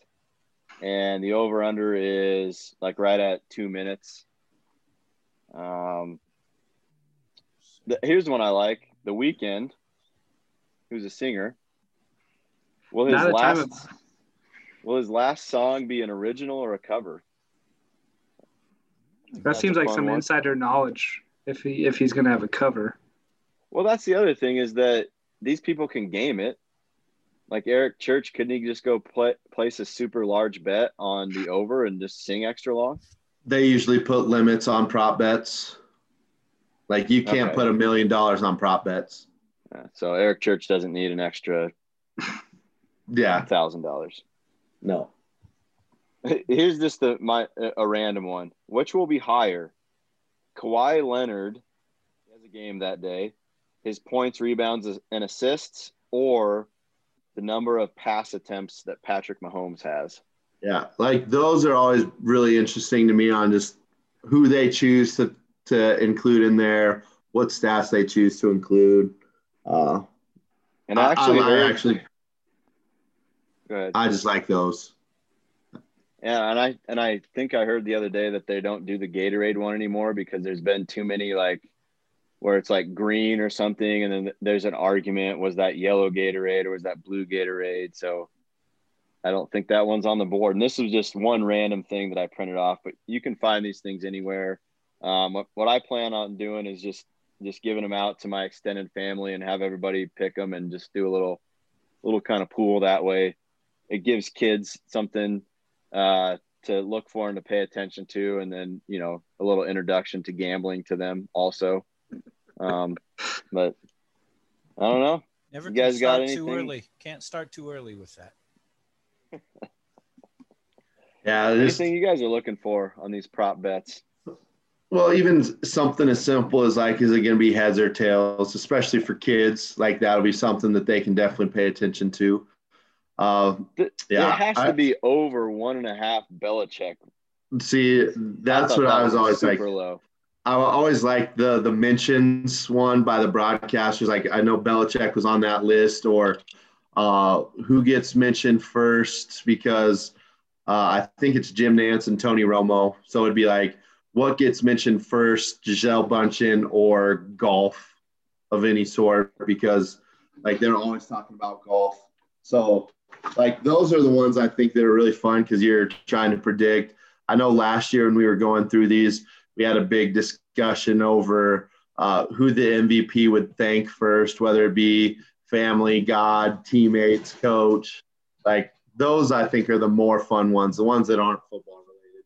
and the over under is like right at two minutes. Um, the, here's one I like: The Weeknd, who's a singer. Will his Not a time last of will his last song be an original or a cover? that That's seems like some one. insider knowledge if he if he's gonna have a cover. Well, that's the other thing is that these people can game it. Like Eric Church, couldn't he just go play, place a super large bet on the over and just sing extra long? They usually put limits on prop bets. Like you can't Okay. put a million dollars on prop bets. So Eric Church doesn't need an extra Yeah, thousand dollars. no. Here's just the my a random one. Which will be higher? Kawhi Leonard has a game that day. His points, rebounds, and assists, or the number of pass attempts that Patrick Mahomes has. Yeah, like those are always really interesting to me on just who they choose to to include in there, what stats they choose to include. Uh, And I actually, I, heard, actually, go ahead. I just like those. Yeah, and I and I think I heard the other day that they don't do the Gatorade one anymore because there's been too many like where it's like green or something, and then there's an argument: was that yellow Gatorade or was that blue Gatorade? So I don't think that one's on the board. And this was just one random thing that I printed off, but you can find these things anywhere. Um, what, what I plan on doing is just just giving them out to my extended family and have everybody pick them and just do a little little kind of pool that way. It gives kids something uh, to look for and to pay attention to, and then you know a little introduction to gambling to them also. Um, but I don't know. Never You guys got start too early. Can't start too early with that. Yeah, just, Anything you guys are looking for on these prop bets? well, even something as simple as like, is it going to be heads or tails, especially for kids? Like that'll be something that they can definitely pay attention to. Uh, Yeah, it has I- to be over one and a half Belichick. see, that's thought what that I was always like. low. I always like the the mentions one by the broadcasters. Like I know Belichick was on that list, or uh, who gets mentioned first because uh, I think it's Jim Nantz and Tony Romo. So it'd be like what gets mentioned first, Gisele Bündchen or golf of any sort, because like they're always talking about golf. So like those are the ones I think that are really fun because you're trying to predict. I know last year when we were going through these we had a big discussion over uh, who the MVP would thank first, whether it be family, God, teammates, coach. Like those, I think are the more fun ones, the ones that aren't football related.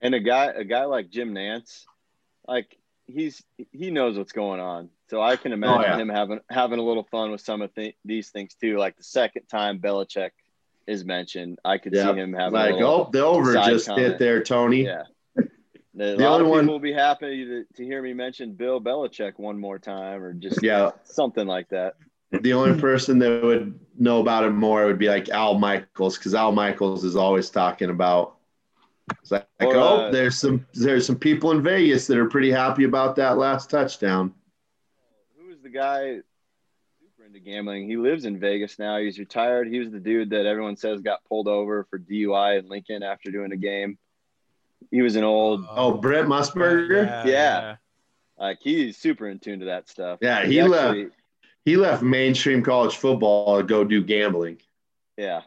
And a guy, a guy like Jim Nantz, like he's he knows what's going on. So I can oh, imagine Oh, yeah. him having having a little fun with some of th- these things too. Like the second time Belichick is mentioned, I could Yeah. see him having Like, a little, oh, the over just comment. hit there, Tony. yeah. The lot only one- will be happy to, to hear me mention Bill Belichick one more time, or just Yeah. something like that. The only person that would know about it more would be like Al Michaels, because Al Michaels is always talking about. It's like, Or, oh, uh, there's some there's some people in Vegas that are pretty happy about that last touchdown. Who is the guy super into gambling? He lives in Vegas now. He's retired. He was the dude that everyone says got pulled over for DUI in Lincoln after doing a game. He was an old Oh, Brent Musburger. Yeah. like he's super in tune to that stuff. Yeah, he left. actually- He left mainstream college football to go do gambling. Yeah.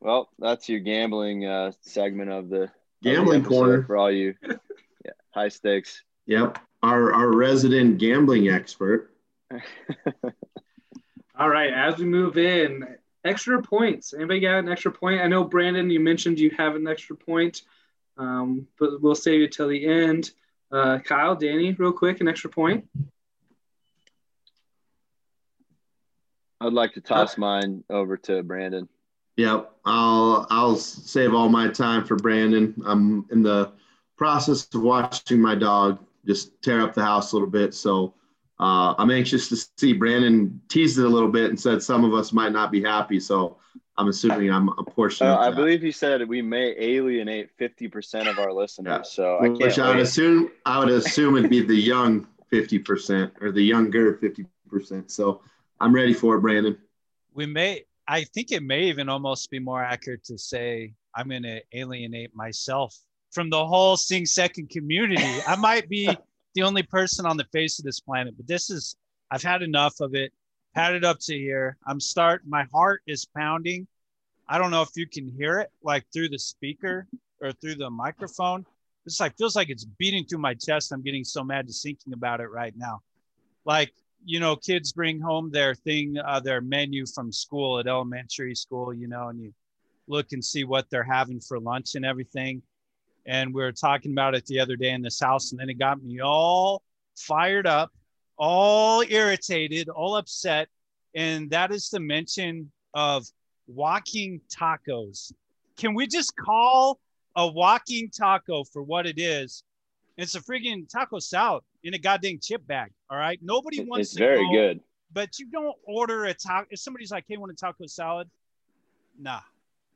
Well, that's your gambling uh, segment of the of the Gambling corner. for all you yeah, high stakes. Yep. Our our resident gambling expert. All right, as we move in, extra points. Anybody got an extra point? I know Brandon, you mentioned you have an extra point, um, but we'll save it till the end. Uh, Kyle, Danny, real quick, an extra point. I'd like to toss mine over to Brandon. Yep. I'll I'll save all my time for Brandon. I'm in the process of watching my dog just tear up the house a little bit. So uh, I'm anxious to see Brandon teased it a little bit and said some of us might not be happy. So I'm assuming I'm a portion Uh, of I believe he said we may alienate 50% of our listeners. Yeah. So I can't Which I would wait. assume I would assume it'd be the young fifty percent or the younger fifty percent. So I'm ready for it, Brandon. We may, I think it may even almost be more accurate to say I'm going to alienate myself from the whole Sing Second community. I might be the only person on the face of this planet, but this is, I've had enough of it. Had it up to here. I'm start. My heart is pounding. I don't know if you can hear it, like through the speaker or through the microphone. It's like feels like it's beating through my chest. I'm getting so mad just thinking about it right now. Like you know, kids bring home their thing, uh, their menu from school at elementary school, you know, and you look and see what they're having for lunch and everything. and we were talking about it the other day in this house, and then it got me all fired up, all irritated, all upset, and that is the mention of walking tacos. Can we just call a walking taco for what it is? It's a freaking taco salad in a goddamn chip bag. All right. Nobody wants to. It's to very go- good. but you don't order a taco. If somebody's like, "Hey, want a taco salad?" Nah,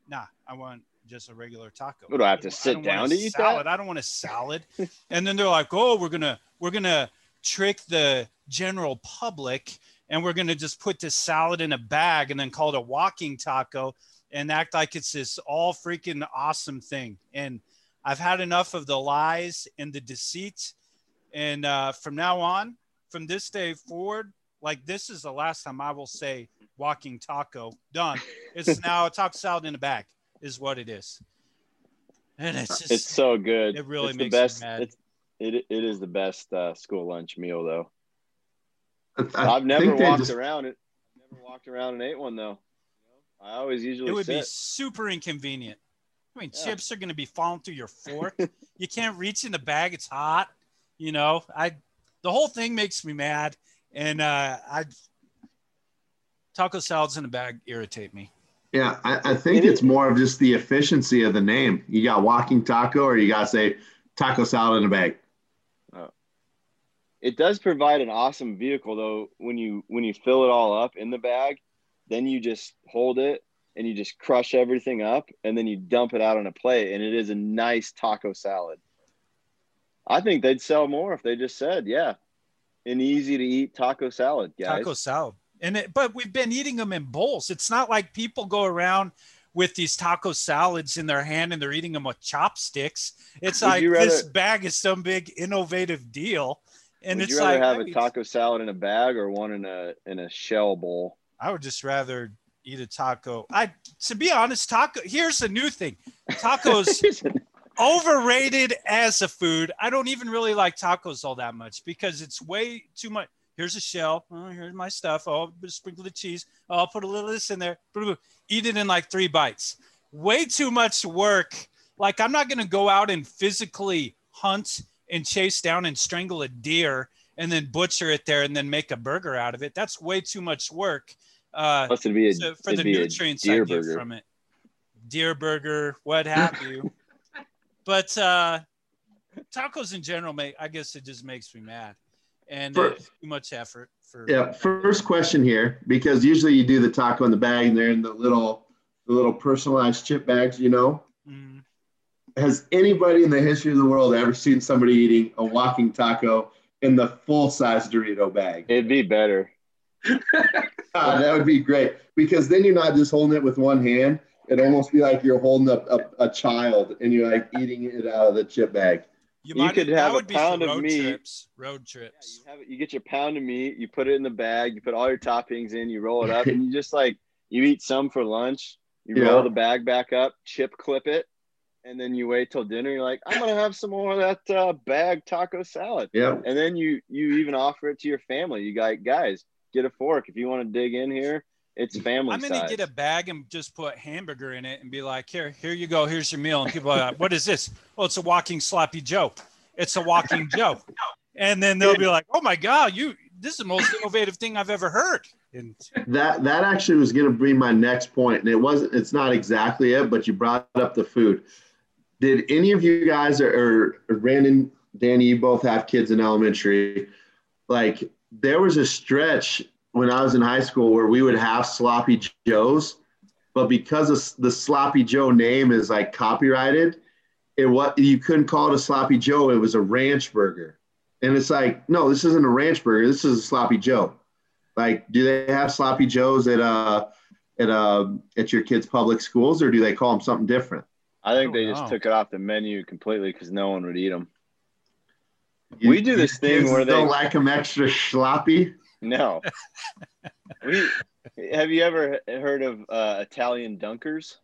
nah. I want just a regular taco. What, do I have to don't sit down to eat that? salad. I don't want a salad. and then they're like, "Oh, we're gonna we're gonna trick the general public, and we're gonna just put this salad in a bag and then call it a walking taco and act like it's this all freaking awesome thing." And I've had enough of the lies and the deceit. And uh, from now on, from this day forward, like this is the last time I will say walking taco. Done. It's now a taco salad in the back is what it is. And it's just It's so good. It really it's makes the me best. mad. It's, it, it is the best uh, school lunch meal though. I I've never walked just- around it. I've never walked around and ate one though. I always usually it would be super inconvenient. I mean, Yeah. chips are going to be falling through your fork. you can't reach in the bag; it's hot. You know, I the whole thing makes me mad, and uh, I taco salads in a bag irritate me. Yeah, I, I think It is- it's more of just the efficiency of the name. You got walking taco, or you got to say taco salad in a bag. It does provide an awesome vehicle though when you when you fill it all up in the bag, then you just hold it and you just crush everything up and then you dump it out on a plate and it is a nice taco salad. I think they'd sell more if they just said, yeah, an easy to eat taco salad, guys. Taco salad, and it, but we've been eating them in bowls. It's not like people go around with these taco salads in their hand and they're eating them with chopsticks. It's Would like you this bag is some big innovative deal, and Would it's you rather like have a taco salad in a bag or one in a in a shell bowl? I would just rather eat a taco. I to be honest, taco. Here's the new thing: tacos overrated as a food. I don't even really like tacos all that much because it's way too much. Here's a shell. Oh, here's my stuff. Oh, sprinkle the cheese. Oh, I'll put a little of this in there. Eat it in like three bites. Way too much work. Like I'm not gonna go out and physically hunt and chase down and strangle a deer and then butcher it there and then make a burger out of it. That's way too much work. Uh, Plus, it'd be a, so for the nutrients I get burger. from it, deer burger, what have you. But uh, tacos in general, make I guess it just makes me mad, and uh, For- too much effort for. Yeah. First question here, because usually you do the taco in the bag, and they're in the little, the little personalized chip bags. You know, Mm. has anybody in the history of the world ever seen somebody eating a walking taco in the full size Dorito bag? It'd be better. Ah, that would be great because then you're not just holding it with one hand. It'd almost be like you're holding up a, a child and you're like eating it out of the chip bag. You might- could have a would be pound of road meat. trips. Road Yeah, trips. you have it. You get your pound of meat. You put it in the bag. You put all your toppings in. You roll it up, and you just like you eat some for lunch. You Yeah. roll the bag back up, chip clip it, and then you wait till dinner. You're like, I'm gonna have some more of that uh, bag taco salad, Yeah. and then you you even offer it to your family. You got guys, get a fork if you want to dig in here. It's family I'm gonna size. get a bag and just put hamburger in it and be like, here, here you go, here's your meal. And people are like, what is this? Oh, it's a walking sloppy Joe. It's a walking Joe. And then they'll be like, oh my god, you this is the most innovative thing I've ever heard. And That that actually was going to be my next point, and it wasn't. It's not exactly it, but you brought up the food. Did any of you guys or, or Brandon, Danny, you both have kids in elementary? Like there was a stretch when I was in high school where we would have sloppy joes, but because of the sloppy Joe name is like copyrighted, it what you couldn't call it a sloppy Joe. It was a ranch burger, and it's like no, this isn't a ranch burger. This is a sloppy Joe. Like, do they have sloppy joes at uh at uh at your kids' public schools, or do they call them something different? I think I they just know. took it off the menu completely because no one would eat them. You- We do this thing where they- don't like them extra sloppy. No. we have you ever heard of uh, Italian dunkers?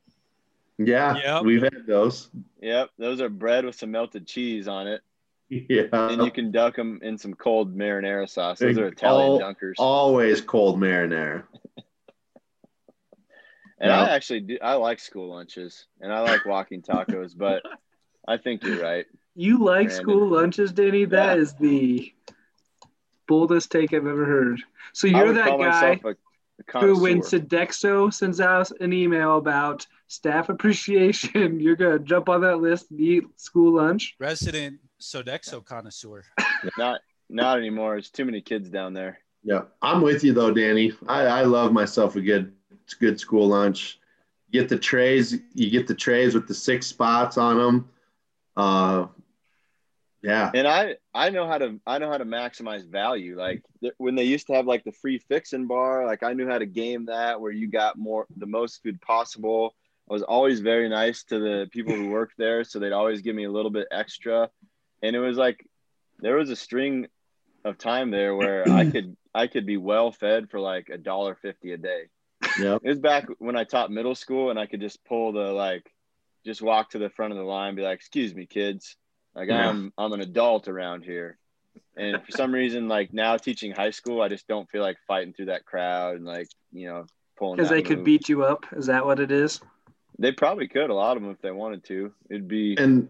Yeah, Yep. we've had those. Yep, those are bread with some melted cheese on it, Yeah, and you can dunk them in some cold marinara sauce. Those are Italian All- dunkers. always cold marinara. and Yeah. I actually do. I like school lunches, and I like walking tacos, but I think you're right. You like Brandon. school lunches, Danny? That is Yeah. the boldest take I've ever heard. So you're that guy a, a who, when connoisseur. Sodexo sends out an email about staff appreciation, you're gonna jump on that list and eat school lunch. Resident Sodexo connoisseur. Not not anymore. There's too many kids down there. Yeah, I'm with you though, Danny. I, I love myself a good good school lunch. You get the trays. You get the trays with the six spots on them. Uh, yeah, And I I know how to I know how to maximize value. Like th- when they used to have like the free fixin' bar, like I knew how to game that where you got more the most food possible. I was always very nice to the people who worked there, so they'd always give me a little bit extra. And it was like there was a string of time there where I could I could be well fed for like a dollar fifty a day. Yep. It was back when I taught middle school and I could just pull the like just walk to the front of the line be like, excuse me, kids. Like Yeah. I'm I'm an adult around here. And for some reason, like now teaching high school, I just don't feel like fighting through that crowd and like, you know, pulling Because that they could move. beat you up. Is that what it is? They probably could, a lot of them if they wanted to. It'd be and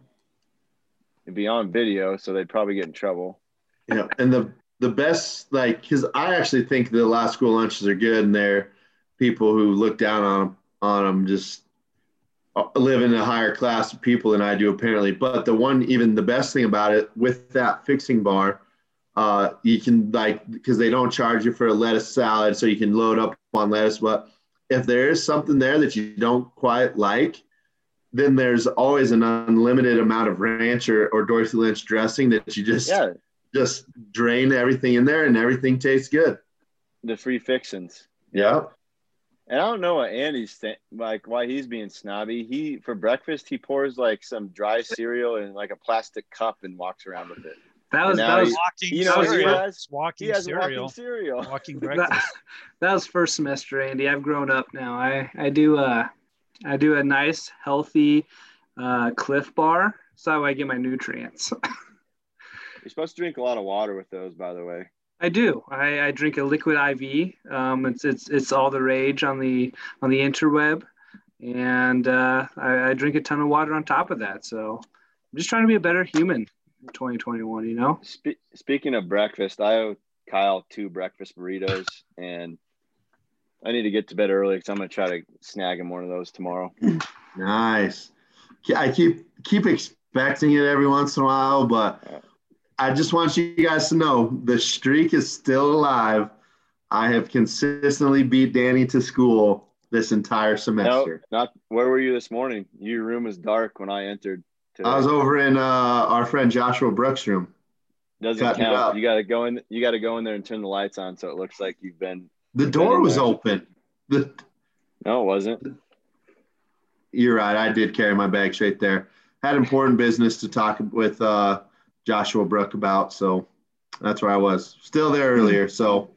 it'd be on video, so they'd probably get in trouble. yeah, and the the best like because I actually think the last school lunches are good, and they're people who look down on 'em- on them just live in a higher class of people than I do apparently. But the one even the best thing about it with that fixing bar, uh, you can like because they don't charge you for a lettuce salad, so you can load up on lettuce. But if there is something there that you don't quite like, then there's always an unlimited amount of ranch or, or Dorothy Lynch dressing that you just Yeah, just drain everything in there and everything tastes good. the free fixins. Yeah. And I don't know what Andy's th- like why he's being snobby. He for breakfast he pours like some dry cereal in like a plastic cup and walks around with it. That was that was Walking you know, he cereal. has- walking He has cereal. walking cereal. Walking that, breakfast. that was first semester, Andy. I've grown up now. I I do uh I do a nice healthy uh, Clif Bar, so that way I get my nutrients. You're supposed to drink a lot of water with those, by the way. I do. I, I drink a liquid IV. Um, it's it's it's all the rage on the on the interweb, and uh, I, I drink a ton of water on top of that. So I'm just trying to be a better human in 2021. You know. Spe- speaking of breakfast, I owe Kyle two breakfast burritos, and I need to get to bed early because I'm gonna try to snag him one of those tomorrow. Nice. I keep keep expecting it every once in a while, but I just want you guys to know the streak is still alive. I have consistently beat Danny to school this entire No, semester. not where were you this morning? Your room was dark when I entered. Today. I was over in uh, our friend Joshua Brooks' room. Doesn't cutting count. You gotta go in. You gotta go in there and turn the lights on so it looks like you've been. The door was there. open. The, No, it wasn't. you're right. I did carry my bag straight there. Had important business to talk with uh, Joshua Brook about, so that's where I was. Still there earlier. So,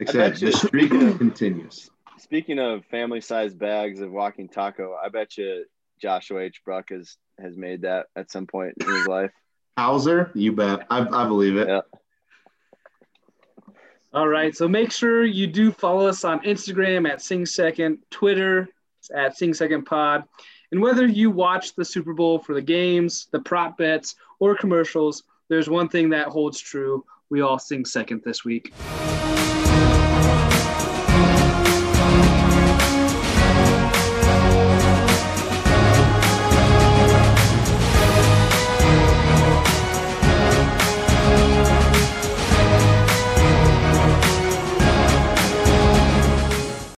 like I I said, bet you- the streak continues. Speaking of family-sized bags of walking taco, I bet you Joshua H. Bruck has has made that at some point in his life. Hauser, you bet. I, I believe it. Yeah. All right. So make sure you do follow us on Instagram at Sing Second, Twitter at Sing Second Pod. And whether you watch the Super Bowl for the games, the prop bets, or commercials, there's one thing that holds true. We all sing second this week.